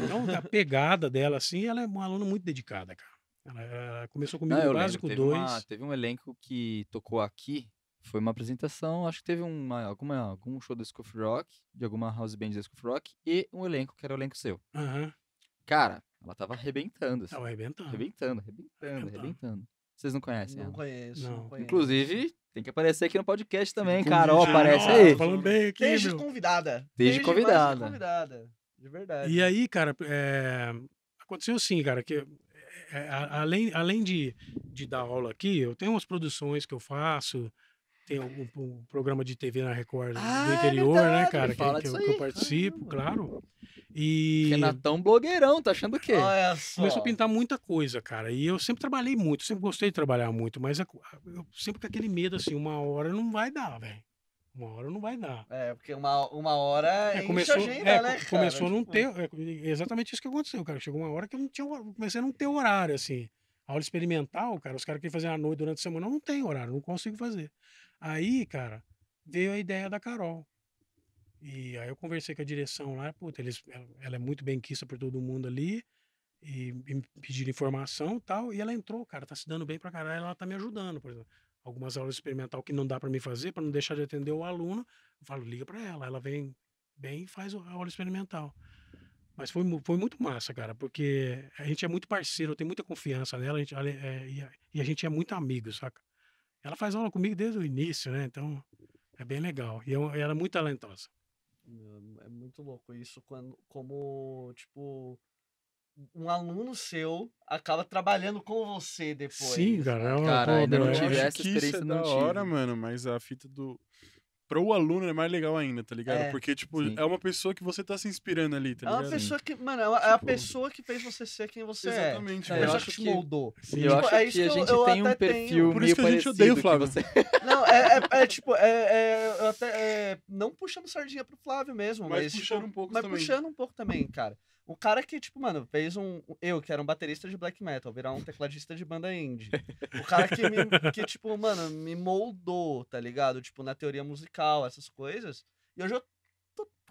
Então, a pegada dela, assim, ela é uma aluna muito dedicada, cara. Ela, ela começou comigo Não, no básico teve, 2. uma- teve um elenco que tocou aqui. Foi uma apresentação, acho que teve uma, alguma, algum show da School of Rock, de alguma house band da School of Rock, e um elenco que era o elenco seu. Aham, Cara, ela tava arrebentando, assim, tava arrebentando. arrebentando, arrebentando, Arrebentando. Vocês não conhecem Não ela? conheço, não, Não. conheço. Inclusive, tem que aparecer aqui no podcast também, Carol, aparece aí. Falando bem aqui, Desde meu. convidada. Desde convidada. convidada. De verdade. E aí, cara, é, aconteceu assim, cara, que é, a- além, além de, de dar aula aqui, eu tenho umas produções que eu faço, tem um, um programa de TV na Record Ah, do é interior, né, verdade, cara, me que, que eu, que eu participo, Caramba. claro. E Renatão blogueirão, tá achando o quê? Olha só. começou a pintar muita coisa, cara. E eu sempre trabalhei muito, sempre gostei de trabalhar muito, mas a- eu sempre com aquele medo assim, uma hora não vai dar, velho. Uma hora não vai dar. É, porque uma, uma hora É, enche começou, a agenda, é, né, co- cara? começou a não ter. É exatamente isso que aconteceu, cara. Chegou uma hora que eu não tinha. Comecei a não ter horário, assim. Aula experimental, cara, os caras querem fazer à noite durante a semana, não tem horário, não consigo fazer. Aí, cara, veio a ideia da Carol. E aí eu conversei com a direção lá, puta, eles, ela, é muito bem quista por todo mundo ali, e, me pediram informação e tal, e ela entrou, cara, tá se dando bem pra caralho, ela tá me ajudando, por exemplo. Algumas aulas experimental que não dá pra mim fazer, pra não deixar de atender o aluno, eu falo, liga pra ela, ela vem bem e faz a aula experimental. Mas foi, foi muito massa, cara, porque a gente é muito parceiro, eu tenho muita confiança nela, a gente, é- e, a, e a gente é muito amigo, saca? Ela faz aula comigo desde o início, né? Então é bem legal. E uma- ela é muito talentosa. É é muito louco isso, quando, como, tipo, um aluno seu acaba trabalhando com você depois. Sim, cara. É uma, Cara, pô, ainda não é- tive essa que isso experiência, é não da hora, tive. mano, mas a fita do. Pro aluno é mais legal ainda, tá ligado? É. Porque, tipo, Sim. é uma pessoa que você tá se inspirando ali, tá É uma ligado? pessoa que, mano, é é a Tipo, pessoa que fez você ser quem você Exatamente, é. É eu a pessoa acho que te moldou. Sim. E eu Tipo, acho é isso que a eu- gente eu tem um até tenho. perfil Por isso que a gente parecido odeia o Flávio. você. *laughs* Não, é, é, é tipo, é, é, eu até, é, não puxando sardinha pro Flávio mesmo, Mas mas, tipo, puxando um pouco mas também. puxando um pouco também, cara. O cara que, tipo, mano, fez um. Eu, que era um baterista de black metal, virar um tecladista de banda indie. O cara que, me, que, tipo, mano, me moldou, tá ligado? Tipo, na teoria musical, essas coisas. E hoje eu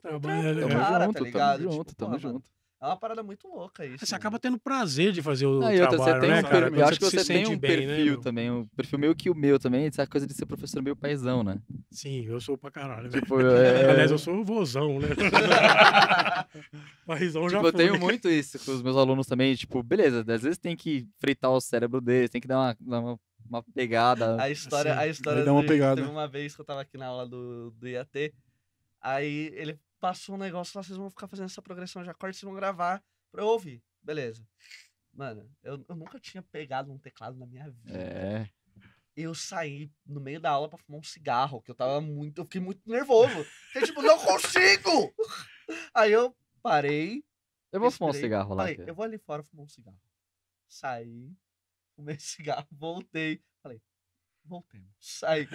Tamo é. Tamo cara, junto, tá tamo ligado? junto, Tipo, tamo porra, junto. É uma parada muito louca isso. Você mano. acaba tendo prazer de fazer o Ah, trabalho, você tem né, um cara? Eu acho que se você tem um bem, né, perfil meu? também, um perfil meio que o meu também, essa coisa de ser professor meio paizão, né? Sim, eu sou pra caralho. velho. Tipo, é... *laughs* Aliás, eu sou vozão, né? *laughs* Paizão já Tipo, eu foi. tenho muito isso com os meus alunos também, tipo, beleza, às vezes tem que fritar o cérebro deles, tem que dar uma, dar uma, uma pegada. A história, Assim, a história dar uma do- pegada. teve uma vez que eu tava aqui na aula do, do IAT, aí ele passou um negócio lá, vocês vão ficar fazendo essa progressão de acordes, vocês vão gravar pra eu ouvir. Beleza. Mano, eu, eu nunca tinha pegado um teclado na minha vida. É. Eu saí no meio da aula pra fumar um cigarro, que eu tava muito, eu fiquei muito nervoso. Fiquei tipo, não consigo! Aí eu parei, Eu vou fumar um cigarro lá. Falei, cara. eu vou ali fora fumar um cigarro. Saí, fumei cigarro, *laughs* voltei. Falei, voltemos. Saí.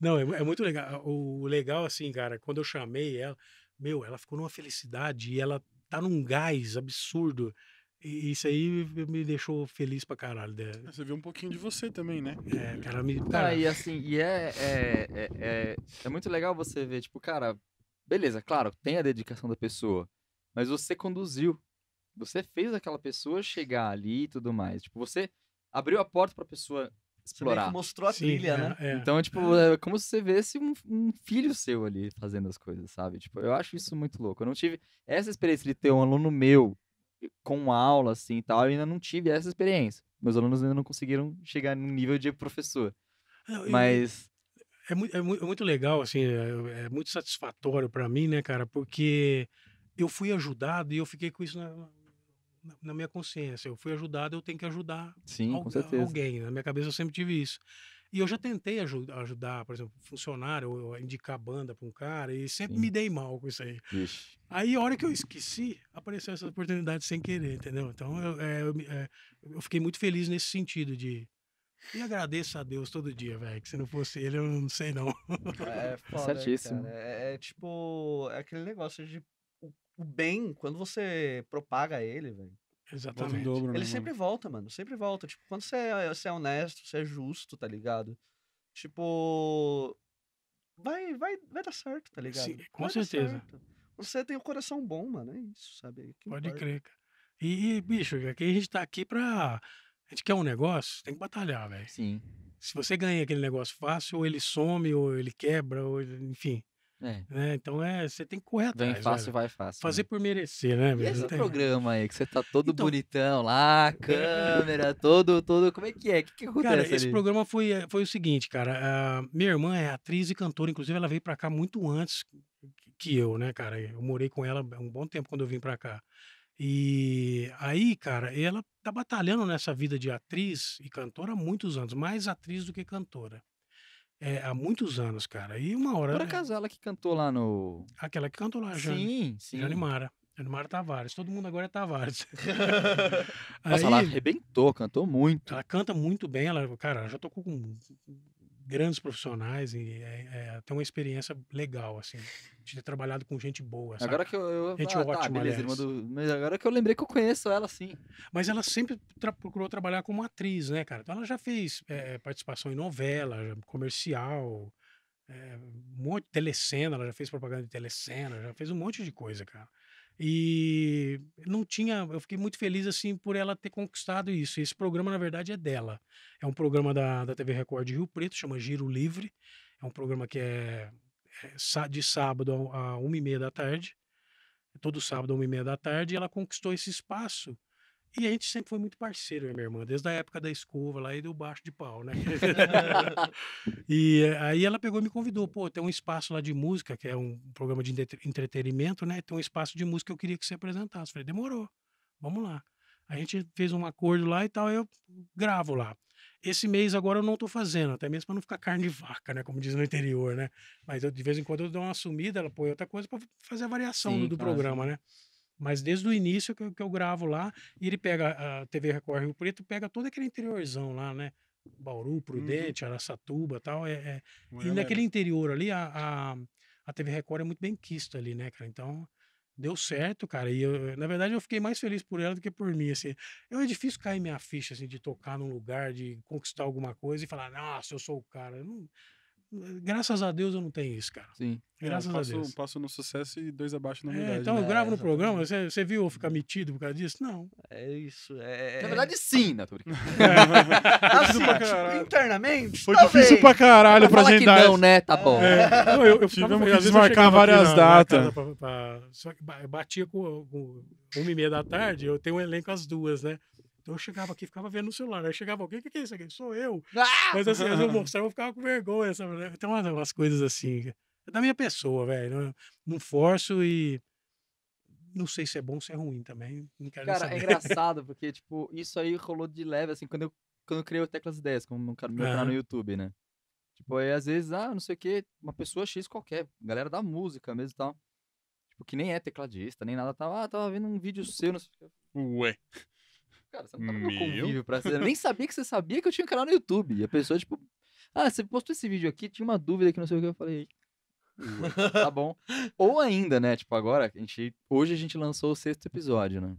Não, é, é muito legal. O legal, assim, cara, quando eu chamei ela, meu, ela ficou numa felicidade e ela tá num gás absurdo. E isso aí me deixou feliz pra caralho. dela. Você viu um pouquinho de você também, né? É, cara, me. Cara, Cara, e assim, e é, é, é, é, é muito legal você ver, tipo, cara, beleza, claro, tem a dedicação da pessoa, mas você conduziu. Você fez aquela pessoa chegar ali e tudo mais. Tipo, você abriu a porta pra pessoa Você explorar. mostrou a sim, trilha, é, né? é. Então, tipo, é como se você visse um, um filho seu ali fazendo as coisas, sabe? Tipo, eu acho isso muito louco. Eu não tive essa experiência de ter um aluno meu com aula, assim, e tal, eu ainda não tive essa experiência. Meus alunos ainda não conseguiram chegar no nível de professor. Não, Mas, É muito, é, é muito legal, assim, é, é muito satisfatório pra mim, né, cara? Porque eu fui ajudado e eu fiquei com isso na, na- minha consciência. Eu fui ajudado, eu tenho que ajudar sim, al- com certeza. alguém. Na minha cabeça eu sempre tive isso. E eu já tentei aju- ajudar, por exemplo, funcionário, indicar banda pra um cara, e sempre Sim. me dei mal com isso aí. Vixe. Aí, a hora que eu esqueci, apareceu essa oportunidade sem querer, entendeu? Então, eu, é, eu, é, eu fiquei muito feliz nesse sentido de. E agradeço a Deus todo dia, velho. Que se não fosse ele, eu não sei não. É *laughs* foda, Certíssimo. cara. É, é tipo, é aquele negócio de o, o bem, quando você propaga ele, velho, Exatamente. dobro, ele mano? sempre volta, mano. Sempre volta. Tipo, quando você é, você é honesto, você é justo, tá ligado? Tipo. Vai, vai, vai dar certo, tá ligado? Sim, com Vai certeza. Você tem um coração bom, mano. É isso, sabe? É que Pode importa. crer, cara. E, e, bicho, aqui a gente tá aqui pra. A gente quer um negócio, tem que batalhar, velho. Sim. Se você ganha aquele negócio fácil, ou ele some, ou ele quebra, ou ele- enfim. É. Né? Então é, você tem que correr atrás. Vem fácil, velho. vai fácil. Fazer né? por merecer, né, E esse tem- programa aí, que você tá todo Então- bonitão lá, *laughs* câmera, todo, todo. Como é que é? O que, que acontece Cara, esse ali? programa foi, eh, foi o seguinte, cara. a minha irmã é atriz e cantora, inclusive ela veio pra cá muito antes que eu, né, cara? Eu morei com ela um bom tempo quando eu vim pra cá. E aí, cara, ela tá batalhando nessa vida de atriz e cantora há muitos anos, mais atriz do que cantora. É, há muitos anos, cara. E uma hora. Por acaso ela que cantou lá no. Aquela que cantou lá, Jane. Sim, sim. Jane Mara. Jane Mara Tavares. Todo mundo agora é Tavares. *laughs* Nossa, Aí- ela arrebentou, cantou muito. ela canta muito bem, ela, cara, ela já tocou com grandes profissionais e é, é até uma experiência legal, assim, de ter trabalhado com gente boa, sabe? Agora que eu. eu Gente ah, tá, ótima, beleza, irmã aliás. do. Mas agora que eu lembrei que eu conheço ela, sim. Mas ela sempre tra- procurou trabalhar como atriz, né, cara? Então ela já fez eh, participação em novela, comercial, eh, um monte de telecena, ela já fez propaganda de telecena, já fez um monte de coisa, cara. E não tinha, eu fiquei muito feliz assim por ela ter conquistado isso. Esse programa, na verdade, é dela. É um programa da, da TV Record de Rio Preto, chama Giro Livre. É um programa que é, é de sábado a uma e meia da tarde. Todo sábado a uma e meia da tarde. E ela conquistou esse espaço e a gente sempre foi muito parceiro, eu e minha irmã, desde a época da escova lá e do baixo de pau, né? *laughs* *laughs* e eh, aí ela pegou e me convidou, pô, tem um espaço lá de música, que é um programa de entre- entretenimento, né? Tem um espaço de música que eu queria que você apresentasse. Falei, demorou, vamos lá. A gente fez um acordo lá e tal, eu gravo lá. Esse mês agora eu não tô fazendo, até mesmo para não ficar carne de vaca, né? Como diz no interior, né? Mas eu, de vez em quando eu dou uma sumida, ela põe outra coisa para fazer a variação Sim, do, do claro, programa, né? Mas desde o início que eu, que eu gravo lá, e ele pega a TV Record Rio Preto, pega todo aquele interiorzão lá, né? Bauru, Prudente, Araçatuba e tal. É, é- E naquele interior ali, a, a, a TV Record é muito bem quista ali, né, cara? Então, deu certo, cara. E eu, na verdade, eu fiquei mais feliz por ela do que por mim, assim. Eu, é difícil cair minha ficha, assim, de tocar num lugar, de conquistar alguma coisa e falar, nossa, eu sou o cara. Eu não- graças a Deus eu não tenho isso, cara. Sim. É, Graças passo, a Deus. passo no sucesso e dois abaixo na É, humildade. então né? eu gravo no É, programa, você, você viu eu ficar metido por causa disso? Não. É isso. É, Na verdade, sim, né? Tô brincando. *laughs* assim, tipo, internamente. Foi talvez. difícil pra caralho pra que agendar. não, né? Tá bom. É, não, eu, eu Tivemos que desmarcar várias na datas. pra- pra- só que batia com, com uma e meia da tarde, eu tenho um elenco às duas, né? Então eu chegava aqui, ficava vendo no celular. Aí chegava alguém, o que, que é isso aqui? Sou eu. Ah! Mas assim, às vezes eu mostrava, eu ficava com vergonha, sabe? Tem umas, umas coisas assim. É da minha pessoa, velho. Não, não forço e. Não sei se é bom ou se é ruim também. Não quero nem Cara, é saber. engraçado, porque, tipo, isso aí rolou de leve, assim, quando eu, quando eu criei o Teclas Ideias, como meu canal meu canal no. YouTube, né? Tipo, aí às vezes, ah, não sei o que, uma pessoa X qualquer, galera da música mesmo e tal. Tipo, que nem é tecladista, nem nada, tava, ah, tava vendo um vídeo seu, não sei o que. Ué. Cara, você não tá no meu convívio pra ser. Eu nem sabia que você sabia que eu tinha um canal no YouTube. E a pessoa, tipo, ah, você postou esse vídeo aqui, tinha uma dúvida que não sei o que. Eu falei, "Ué, tá bom. *laughs* Ou ainda, né? Tipo, agora, a gente, hoje a gente lançou o sexto episódio, né?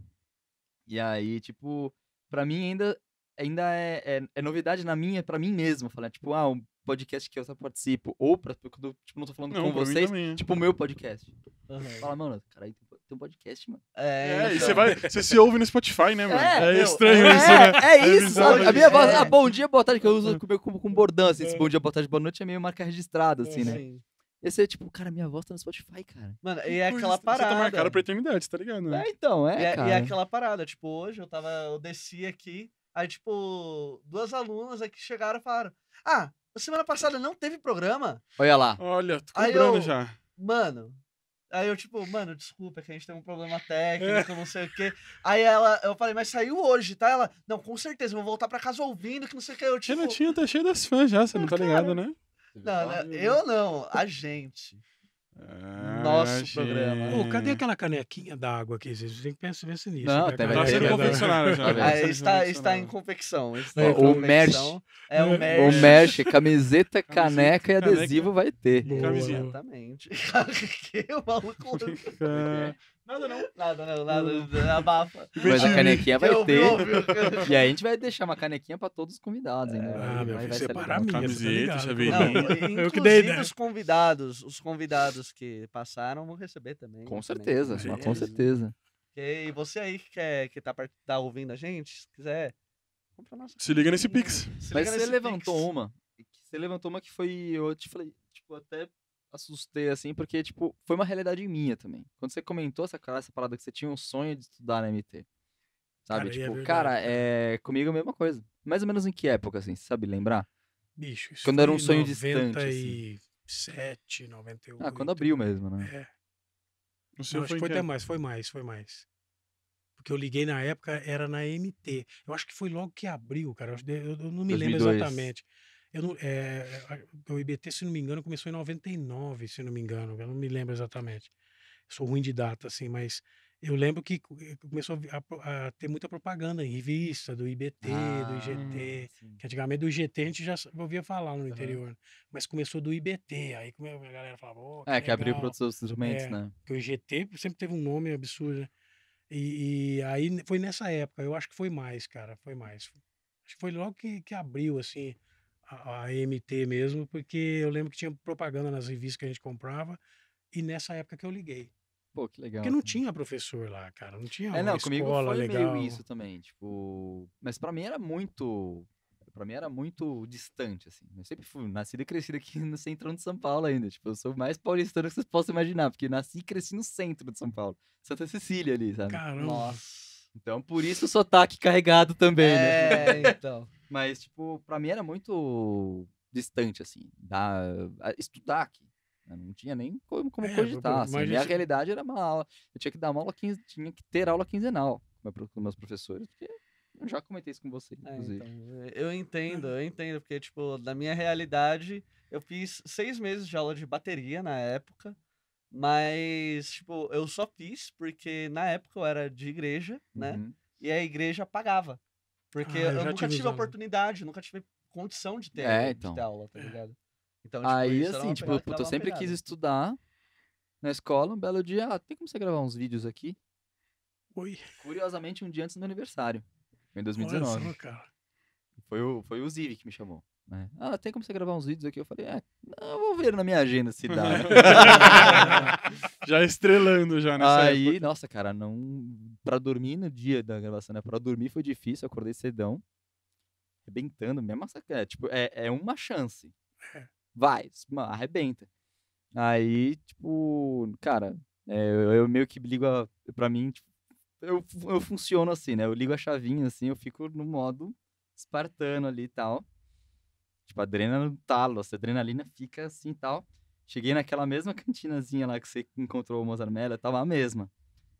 E aí, tipo, pra mim ainda, ainda é, é, é novidade na minha, pra mim mesmo. Falar, tipo, ah, um podcast que eu só participo. Ou pra, tipo, não tô falando Não, com vocês, também. tipo, o meu podcast. Aham. Fala, mano, cara, aí tem tem um podcast, mano. É, e então. você vai. Você se ouve no Spotify, né, mano? É, É, estranho é, isso, né? É isso, bizarro a isso. minha voz, É. ah, bom dia, boa tarde, que eu uso com, com, com bordão, assim, esse bom dia, boa tarde, boa noite é meio marca registrada, assim, né? Sim. Esse é tipo, cara, minha voz tá no Spotify, cara. Mano, e é aquela Você parada. tá marcado pra eternidade, tá ligado? Né? É, então, E é, é, cara. e é aquela parada, tipo, hoje eu tava, eu desci aqui, aí, tipo, duas alunas aqui chegaram e falaram: Ah, semana passada não teve programa? Olha lá. Olha, tô Aí cobrando eu- já. Mano. Aí eu, tipo, mano, desculpa, é que a gente tem um problema técnico, não sei o quê. Aí ela, eu falei, mas saiu hoje, tá? Ela, não, com certeza, vou voltar pra casa ouvindo, que não sei o que. Eu, tipo, Renatinho tá cheio das fãs já, você não tá ligado, né? não, né, eu não, a gente. Ah, Nosso gente. programa. Ô, cadê aquela canequinha d'água aqui? Vocês têm que pensar pensar nisso. Não, né? Tá ter- sendo vai- confeccionado já. Tá tá sendo está, está em confecção. Está É, em o merch. confecção. É o O merch. O merch, *laughs* camiseta, caneca e caneca. adesivo vai ter. Boa. Camisinha. Exatamente. *laughs* que o maluco. Ah, Nada não. Nada não, nada. *laughs* Abafa. Mas a canequinha vai Eu ter. ouvi, ouvi. E aí a gente vai deixar uma canequinha pra todos os convidados ainda. Ah, vai- meu vai filho, separa a minha, tá Camiseta, chaveirinho. Não, Eu que dei ideia. os convidados, os convidados que passaram vão receber também. Com também, certeza, com mas com certeza. E você aí que, quer, que tá, tá ouvindo a gente, se quiser, compra a nossa Se liga nesse. Pix. Se Mas liga você nesse levantou Pix. uma. Você levantou uma que foi. Eu te falei, tipo, até assustei assim, porque, tipo, foi uma realidade minha também. Quando você comentou essa, cara- essa parada que você tinha um sonho de estudar na MT. Sabe? Cara, é tipo, verdade, cara, cara. é. Comigo é a mesma coisa. Mais ou menos em que época, assim, você sabe lembrar? Bicho, isso Quando era um sonho distante, assim. 97, 98. Ah, quando abriu mesmo, né? É. O seu Não, acho foi que foi em até mais, foi mais, foi mais. Porque eu liguei na época, era na MT. Eu acho que foi logo que abriu, cara. Eu, eu- eu não me lembro 2002. exatamente. Eu não, é, o IBT, se não me engano, começou em 99, se não me engano. Eu não me lembro exatamente. Sou ruim de data, assim, mas eu lembro que eh, começou a a, ter muita propaganda em revista, do IBT, do IGT. Ah, sim. Que antigamente do IGT a gente já ouvia falar no Aham. interior. né? Mas começou do IBT. Aí come- a galera falava, "Ô, É, que abriu legal." para outros instrumentos, É. né? Porque o IGT sempre teve um nome absurdo, né? E, e aí foi nessa época, eu acho que foi mais, cara, foi mais. Acho que foi logo que, que abriu, assim, a, a MT mesmo, porque eu lembro que tinha propaganda nas revistas que a gente comprava, e nessa época que eu liguei. Pô, que legal. Porque não tinha professor lá, cara, não tinha É, uma não, comigo escola foi legal. meio isso também, tipo... Mas pra mim era muito... Pra mim era muito distante, assim. Eu sempre fui nascido e crescido aqui no centrão de São Paulo ainda. Tipo, eu sou o mais paulistano que vocês possam imaginar, porque nasci e cresci no centro de São Paulo. Santa Cecília ali, sabe? Caramba. Nossa. Então, por isso o sotaque carregado também, né? É, então. Mas, tipo, pra mim era muito distante, assim, da, estudar aqui. né? Não tinha nem como, como É, cogitar. assim. Minha isso- realidade era uma aula. Eu tinha que dar uma aula, quinze, tinha que ter aula quinzenal com meus professores. Porque eu já comentei isso com você, É, inclusive. então, eu entendo, *laughs* eu entendo, porque, tipo, na minha realidade, eu fiz seis meses de aula de bateria na época, mas, tipo, eu só fiz porque na época eu era de igreja, né? Uhum. E a igreja pagava. Porque Ah, eu eu nunca tive oportunidade, nunca tive condição de ter, É, de então. ter aula, tá ligado? Então, tipo, Aí, assim, tipo, pegada puta, eu sempre quis estudar na escola. Um belo dia, ah, tem como você gravar uns vídeos aqui? Oi, Curiosamente, um dia antes do meu aniversário. Foi em olha 2019. só, cara. Foi o, foi o Zivi que me chamou. Né? Ah, tem como você gravar uns vídeos aqui? Eu falei, é, não, eu vou ver na minha agenda se dá. *laughs* já estrelando já nessa Aí, época. nossa, cara, não. Pra dormir no dia da gravação, né? Pra dormir foi difícil, acordei cedão. Arrebentando, mesmo. É, tipo, é, é uma chance. Vai, mano, arrebenta. Aí, tipo, cara, é, eu, eu meio que ligo a. Pra mim, tipo, eu, eu funciono assim, né? Eu ligo a chavinha assim, eu fico no modo espartano ali e tal. Tipo, a adrenalina no talo, a adrenalina fica assim e tal. Cheguei naquela mesma *laughs* cantinazinha lá que você encontrou o Mozart Mello, tava a mesma.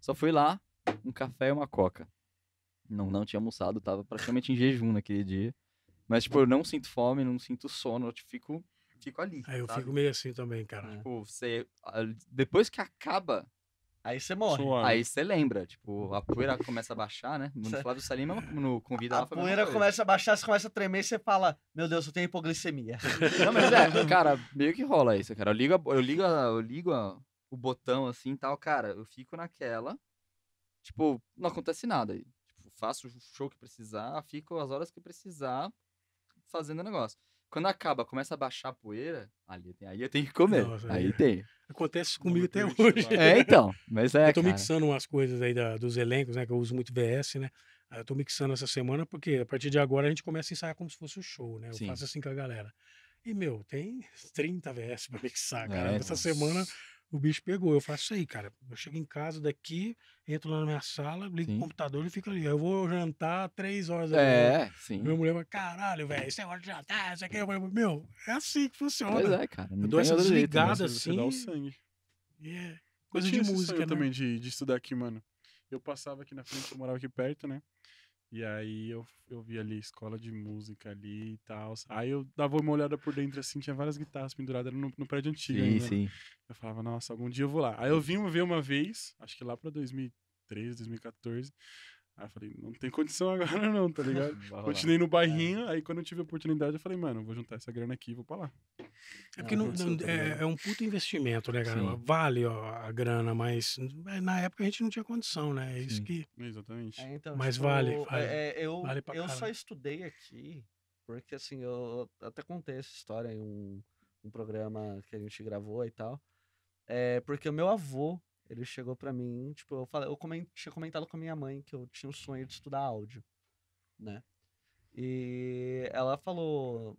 Só fui lá, um café e uma coca. Não, não tinha almoçado, tava praticamente em jejum naquele dia. Mas, tipo, eu não sinto fome, não sinto sono, eu tipo, fico, fico ali. Aí eu sabe? fico meio assim também, cara. É. Tipo, você, depois que acaba, Aí você morre. Suave. aí você lembra. Tipo, a poeira começa a baixar, né? No Cê- Flávio Salim, no Convida lá, A mesma poeira começa a baixar, você começa a tremer e você fala: Meu Deus, eu tenho hipoglicemia. *laughs* Não, mas é, cara, meio que rola isso, cara. Eu ligo, a- eu ligo, a- eu ligo a- o botão assim e tal, cara, eu fico naquela. Tipo, não acontece nada. aí. Tipo, faço o show que precisar, fico as horas que precisar fazendo o negócio. Quando acaba, começa a baixar a poeira, ali, tem- aí eu tenho que comer. Nossa, aí aí- tem. Acontece comigo até hoje. que É, então. Mas é, eu tô cara. mixando umas coisas aí da- dos elencos, né? Que eu uso muito VS, né? Aí eu tô mixando essa semana porque a partir de agora a gente começa a ensaiar como se fosse o show, né? Eu Sim. faço assim com a galera. E, meu, tem *laughs* 30 VS pra mixar, É, cara. Essa nossa. semana o bicho pegou. Eu faço isso aí, cara. Eu chego em casa daqui, entro lá na minha sala, ligo Sim. o computador e fico ali. Eu vou jantar três horas da manhã. É, sim. Minha mulher fala, caralho, velho, esse negócio de jantar, isso aqui. Eu falei, meu, é assim que funciona. Pois é, cara. Não dou tem essa jeito, né? desligada. Você dá o assim, sangue. E é Eu coisa de música, né? também de, de estudar aqui, mano. Eu passava aqui na frente, eu morava aqui perto, né? E aí eu, eu via ali escola de música ali e tal. Aí eu dava uma olhada por dentro, assim, tinha várias guitarras penduradas no, no prédio antigo Sim, ainda. né? sim. Eu falava, nossa, algum dia eu vou lá. Aí eu vim ver uma vez, acho que lá pra 2013, 2014. Aí eu falei, não tem condição agora não, tá ligado? *laughs* Continuei no bairrinho, aí quando eu tive a oportunidade eu falei, mano, eu vou juntar essa grana aqui e vou pra lá. É porque não- não- tá é, é um puto investimento, né, cara? Sim. Vale ó, a grana, mas é, na época a gente não tinha condição, né? É isso Sim. que. Exatamente. É, então, Mas tipo, vale, é- vale. é, eu Vale pra eu só estudei aqui porque, assim, eu até contei essa história em um, um programa que a gente gravou e tal. É porque o meu avô, ele chegou pra mim, tipo, eu, falei, eu comen- tinha comentado com a minha mãe que eu tinha o sonho de estudar áudio, né? E ela falou,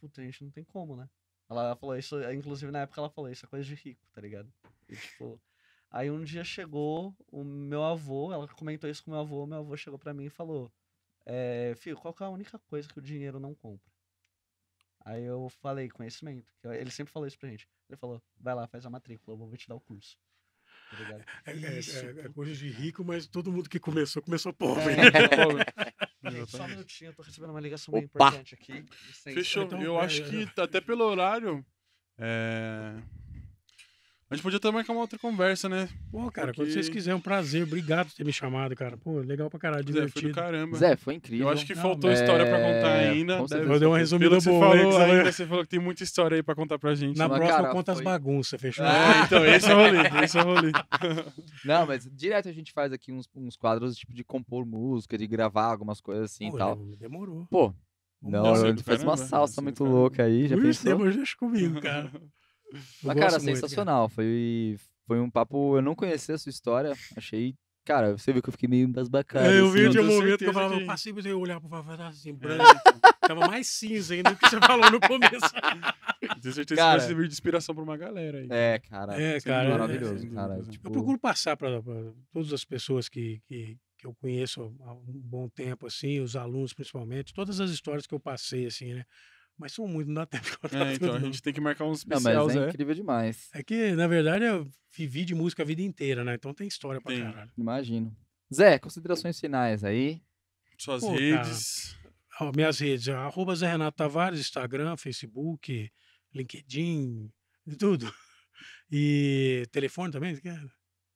puta, a gente não tem como, né? Ela falou isso, inclusive na época ela falou, isso é coisa de rico, tá ligado? E, tipo, aí um dia chegou o meu avô, ela comentou isso com meu avô, meu avô chegou pra mim e falou, é, filho, qual é a única coisa que o dinheiro não compra? Aí eu falei, conhecimento. Ele sempre falou isso pra gente. Ele falou, vai lá, faz a matrícula, eu vou te dar o curso. Tá? É, é- Isso, é- é puta. coisa de rico, mas todo mundo que começou, começou pobre. *laughs* Gente, só um minutinho, eu tô recebendo uma ligação bem Opa! importante aqui. Fechou. Então, eu é, acho é, que até pelo horário. É... A gente podia até marcar uma outra conversa, né? Pô, cara, quando Porque- vocês quiserem, um prazer. Obrigado por ter me chamado, cara. Pô, legal pra caralho, Zé, foi do divertido. caramba. Zé, foi incrível. Eu acho que Não, faltou história pra contar É, ainda. com Deve- certeza. Eu dei uma Pelo resumida que você boa. falou né? ainda, você falou que tem muita história aí pra contar pra gente. Na Mas, próxima cara, eu conto as foi- bagunças, fechou? É, então, esse é o rolê, esse é o rolê. *laughs* Não, mas direto a gente faz aqui uns, uns quadros tipo de compor música, de gravar algumas coisas assim e Pô, tal. dem- Demorou. Pô, não, é do fez uma salsa é muito louca aí, já Ui, pensou? Deixa comigo, cara. *laughs* Mas, cara, muito, sensacional. Foi, foi um papo. Eu não conhecia a sua história. Achei. Cara, você viu que eu fiquei meio embasbacado. É, eu vi, assim. tinha um tenho momento que eu falava, que- eu passei, mas eu olhava pra fora assim, branco. Tava mais cinza ainda do que você falou no começo. *laughs* Tenho certeza Cara. que vai servir de inspiração pra uma galera aí. É, cara. É, sem cara, dúvida, é, maravilhoso, sem cara. Tipo, Eu procuro passar para todas as pessoas que, que, que eu conheço há um bom tempo, assim, os alunos principalmente, todas as histórias que eu passei, assim, né? Mas são muito, não dá tempo de É, então tudo, a não. gente tem que marcar uns Não, especial, mas é Zé. incrível demais. É que, na verdade, eu vivi de música a vida inteira, né? Então tem história pra Tem. caralho. Imagino. Zé, considerações finais aí. Suas Pô, cara. redes. Ó, minhas redes, é arroba Zé Renato Tavares, Instagram, Facebook, LinkedIn, tudo. E telefone também, quer?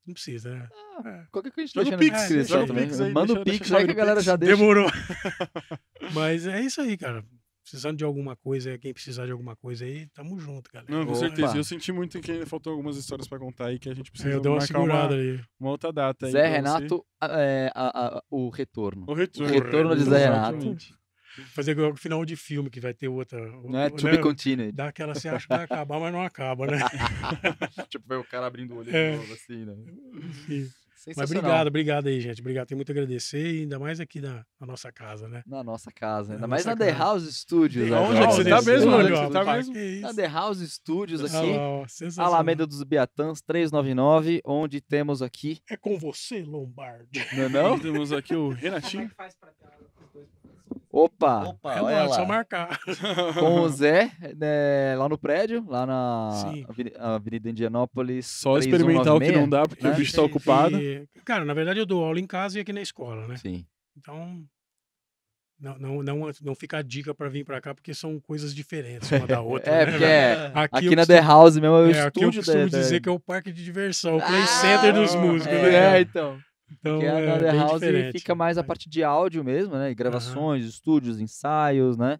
Não precisa, né? É. Qualquer coisa a gente Joga deixa na Pix, descrição também. Pix aí, Manda o Pix aí que a galera já deixa. Demorou. *laughs* Mas é isso aí, cara. Precisando de alguma coisa, quem precisar de alguma coisa aí, tamo junto, galera. Não, com Opa. certeza. Eu senti muito que ainda faltou algumas histórias pra contar aí que a gente precisa eu marcar segurada uma, aí. uma outra data aí. Zé. Renato, a- é, a- a- o retorno. O retorno. retorno de Zé Renato. Exatamente. Fazer igual o final de filme, que vai ter outra. Não é o- to né? be continued. Dá aquela, você acha que vai acabar, mas não acaba, né? *laughs* tipo, ver o cara abrindo o olho É. de novo, assim, né? Enfim. Mas obrigado, obrigado aí, gente. Obrigado. Tem muito a agradecer, e ainda mais aqui na, na nossa casa, né? Na nossa casa. Ainda Na mais nossa na The casa. House Studios. Onde agora. é que você tá mesmo, Onde é que você tá mesmo? que. Na The House Studios aqui. lá, sensacional. Alameda dos Beatãs 399, onde temos aqui. É com você, Lombardi. Não é não? Temos aqui o Renatinho. Opa! Opa, É olha nóis, só marcar. *laughs* Com o Zé, né, lá no prédio, lá na Sim. Aveni- Avenida Indianópolis. Só experimentar o que 3196, não dá, porque né? o bicho tá ocupado. E, cara, na verdade eu dou aula em casa e aqui na escola, né? Sim. Então, não, não, não, não fica a dica pra vir pra cá, porque são coisas diferentes uma da outra. *laughs* É, né? porque é, Aqui, aqui na The House mesmo é o é, aqui eu estúdio costumo da, da- dizer que é o parque de diversão, o play Ah, center dos músicos, é, né? cara? então. Então, Porque a é The bem House diferente. fica mais a É. parte de áudio mesmo, né? E gravações, estúdios, ensaios, né?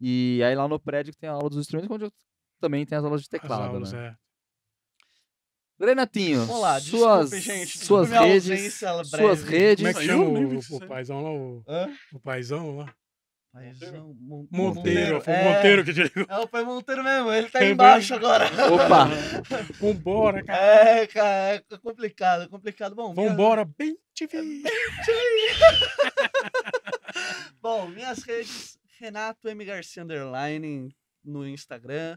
E aí lá no prédio que tem a aula dos instrumentos, onde eu também tem as aulas de As teclado, aulas, né? é. Renatinho, Olá, suas, desculpe, gente. suas desculpe redes, ausência suas redes, Como é que chama o, o, saiu. paizão lá? O, o paizão lá? Paizão, Mon- Monteiro, foi o é. Monteiro que te ligou. É o pai Monteiro mesmo, ele tá É aí embaixo agora. Opa! *laughs* Vambora, cara. É, cara, é complicado, é complicado. Bom, minha- Vambora, bem TV. *laughs* Bom, minhas redes, Renato M. Garcia Underline no Instagram,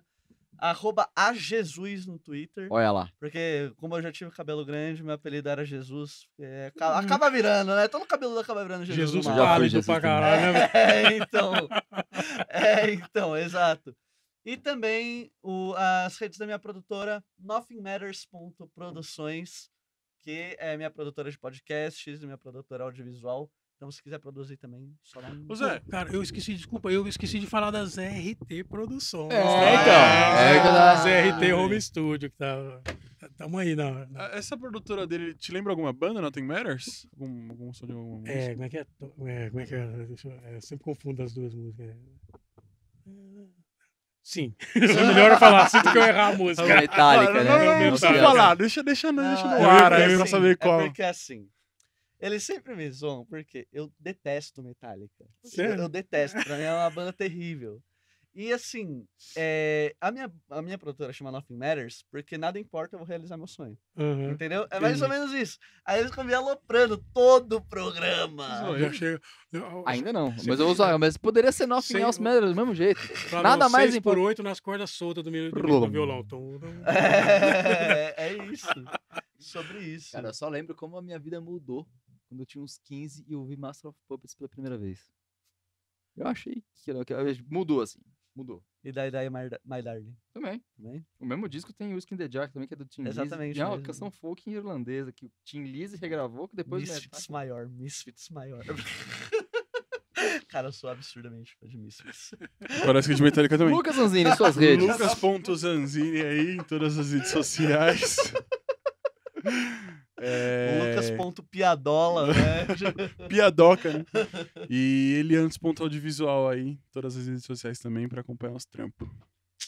arroba a Jesus no Twitter, Olha lá. porque como eu já tive cabelo grande, meu apelido era Jesus, é, acaba, acaba virando, né? Todo cabelo acaba virando Jesus. Jesus pálido Jesus pra caralho, né? É, então. É, então, exato. E também o, as redes da minha produtora, nothingmatters.produções, que é minha produtora de podcasts, minha produtora audiovisual. Então, se quiser produzir também, só dá um... Ô Zé, Cara, eu esqueci, desculpa, eu esqueci de falar das RT Produções. É, então, é das verdade. RT Home Studio, que tá. Tamo aí, na. na- a- essa produtora dele te lembra alguma banda, Nothing Matters? Algum, algum som de alguma música? É, como é que é? é como é que é? Deixa eu, é, eu sempre confundo as duas músicas. Sim. *laughs* Melhor eu falar, sinto que eu errar a música. É Metallica, Não, né? não, não, não Metallica. precisa falar. Deixa, deixa, no- deixa no é ar porque aí pra assim, saber qual. É porque assim, eles sempre me zoam porque eu detesto Metallica. Eu, Sério? eu detesto, pra mim é uma banda terrível. E assim, é, a, minha, a minha produtora chama Nothing Matters porque nada importa, eu vou realizar meu sonho. Aham. Entendeu? É mais ou menos isso. Aí eles ficam me aloprando todo o programa. Zoa. Já chega. eu- Ainda não, mas eu vou usar. Mas poderia ser Nothing Else Matters do mesmo jeito. *laughs* Nada mais seis por impor- oito nas cordas soltas do, mi- do, do violão. *laughs* Tum. É, é isso. *laughs* Sobre isso. Cara, eu só lembro como a minha vida mudou quando eu tinha uns 15 e eu ouvi Master of Puppets pela primeira vez. Eu achei que, era- que mudou assim, mudou. E daí, daí, My, My Darling. Também. Também? O mesmo disco tem o Skin the Jack também, que é do Tim Lizzy. Exatamente é uma canção folk irlandesa que o Tim Lizzy regravou, que depois Misfits maior, Misfits maior. *laughs* Cara, eu sou absurdamente fã de Misfits. Parece que é de Metallica também. Lucas Zanzini, suas redes. Lucas.zanzini aí em todas as redes sociais. *laughs* É... Lucas.piadola, né? *laughs* Piadoca, né? E Eliantos.audiovisual aí, todas as redes sociais também, pra acompanhar os trampos.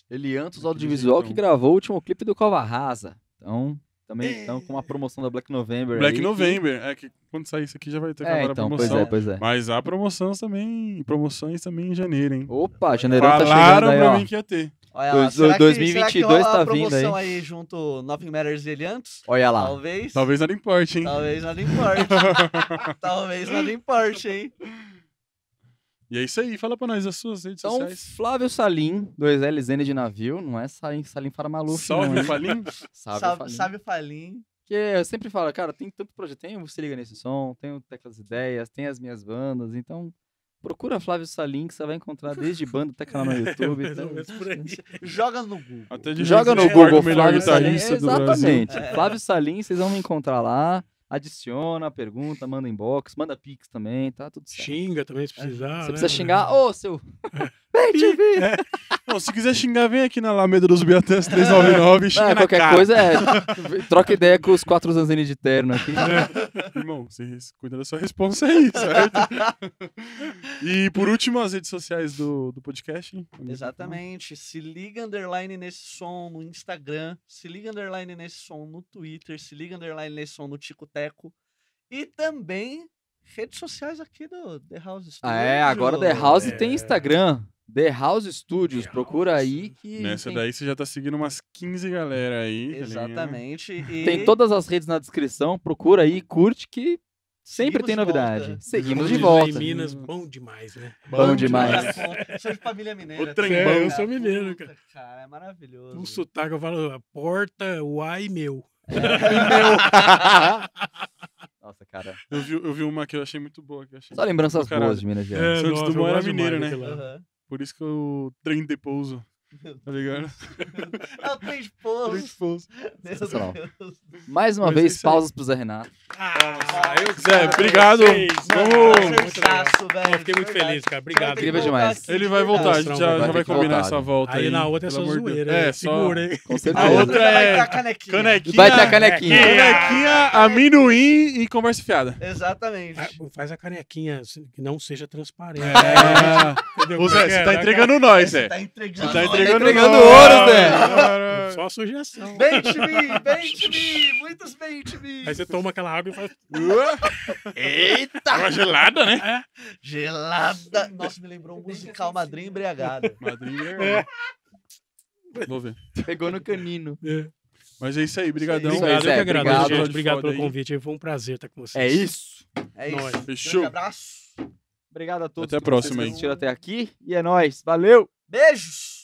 Eliantos Audiovisual que jeitão. gravou o último clipe do Cova Rasa. Então, também estão com uma promoção da Black November. Black aí que- November. É que quando sair isso aqui já vai ter É, acabado a então, pois promoção. é, pois é. Mas há promoções também, promoções também em janeiro, hein? Opa, janeirão tá chegando Falaram aí, pra ó. mim que ia ter. Olha lá, será que- 2022 será que rola tá a vindo promoção aí junto Nothing Matters e Eliantos? Olha lá. Talvez. Talvez nada importe, hein? Talvez nada importe. *laughs* Talvez nada importe, hein? E é isso aí, fala pra nós as suas redes Então, sociais. Flávio Salim, 2LZN de navio, não é Salim, Salim Farmaluf, Salve, não? Falim. *laughs* Salve, Sabe, Falim. sabe o Falim? Porque eu sempre falo, cara, tem tanto projeto, tem o Se Liga Nesse Som, tem o Teclas Ideias, tem as minhas bandas, então procura Flávio Salim que você vai encontrar *laughs* desde banda até canal no YouTube. Ou menos por aí. Joga no Google. Até de Joga no Google o melhor Flávio Salim. guitarrista do Brasil. Exatamente. É. Flávio Salim, vocês vão me encontrar lá. Adiciona, pergunta, manda inbox, manda pix também, tá tudo certo. Xinga também se precisar. Você né? precisa xingar, ô seu. *laughs* Vem! Não, se quiser xingar, vem aqui na Alameda dos Biatãs 399 e xinga Ah, na qualquer cara. coisa é. Troca ideia com os quatro Zanzini de terno aqui. Irmão, você cuida da sua responsa aí, certo? e por último, as redes sociais do, do podcast. hein? Exatamente. Se liga underline nesse som no Instagram. Se liga underline nesse som no Twitter. Se liga underline nesse som no Tico Teco. E também redes sociais aqui do The House Studio. Ah, é, agora The House É. tem Instagram. The House Studios, The procura House. aí que. Nessa tem, daí você já tá seguindo umas 15 galera aí. tá? Exatamente. E tem todas as redes na descrição, procura aí, curte que sempre Seguimos tem de novidade. volta. Seguimos de lá volta. Em Minas, bom demais, né? Bom demais. Sou de família mineira. O bom. É, eu cara. sou mineiro, cara. cara. É maravilhoso. Um sotaque, eu falo, a porta, o ai meu. *laughs* Nossa, cara. Eu vi, eu vi uma que eu achei muito boa. Que eu achei. Só lembranças boas de Minas Gerais. É, Santos Dumont era mineiro, demais né? Aham. Por isso que eu trem de pouso. Tá ligado? É o. Deus. *laughs* Mais uma Mas é vez, pausas pro Zé Renato. Ah, eu Zé, obrigado. vocês. Vamos. Muito velho. Eu fiquei muito verdade. feliz, cara. Obrigado. Incrível demais. Ele vai voltar, a gente já, Vai já vai combinar voltar. essa volta aí. Aí na outra é só zoeira. É, né? Segura, hein? Com *laughs* A certeza. outra outra vai é ter a canequinha. Canequinha. Vai ter a canequinha. Canequinha, amendoim e conversa fiada. Exatamente. Ah, Faz a canequinha que não seja transparente. É. Zé, Porque você tá dá entregando nós, Zé. Tá entregando. Tá nós. Entregando, entregando ouro, Zé. aquela- Só sugestão. De mim, muitos mim. Aí você toma aquela água e faz. Eita! Tava gelada, né? Gelada. Nossa, me lembrou um musical Madrinha Embriagada. Madrinha. É. Vou ver. Pegou no canino. É. Mas é isso aí, brigadão. Isso aí, Obrigado, eu Zé, que agradeço, obrigado. gente. Obrigado pelo aí. convite. Foi um prazer estar com vocês. É isso. É isso. Nóis. Fechou. Grande abraço. Obrigado a todos Até a próxima vocês aí. assistiram até aqui. E é nóis. Valeu! Beijos.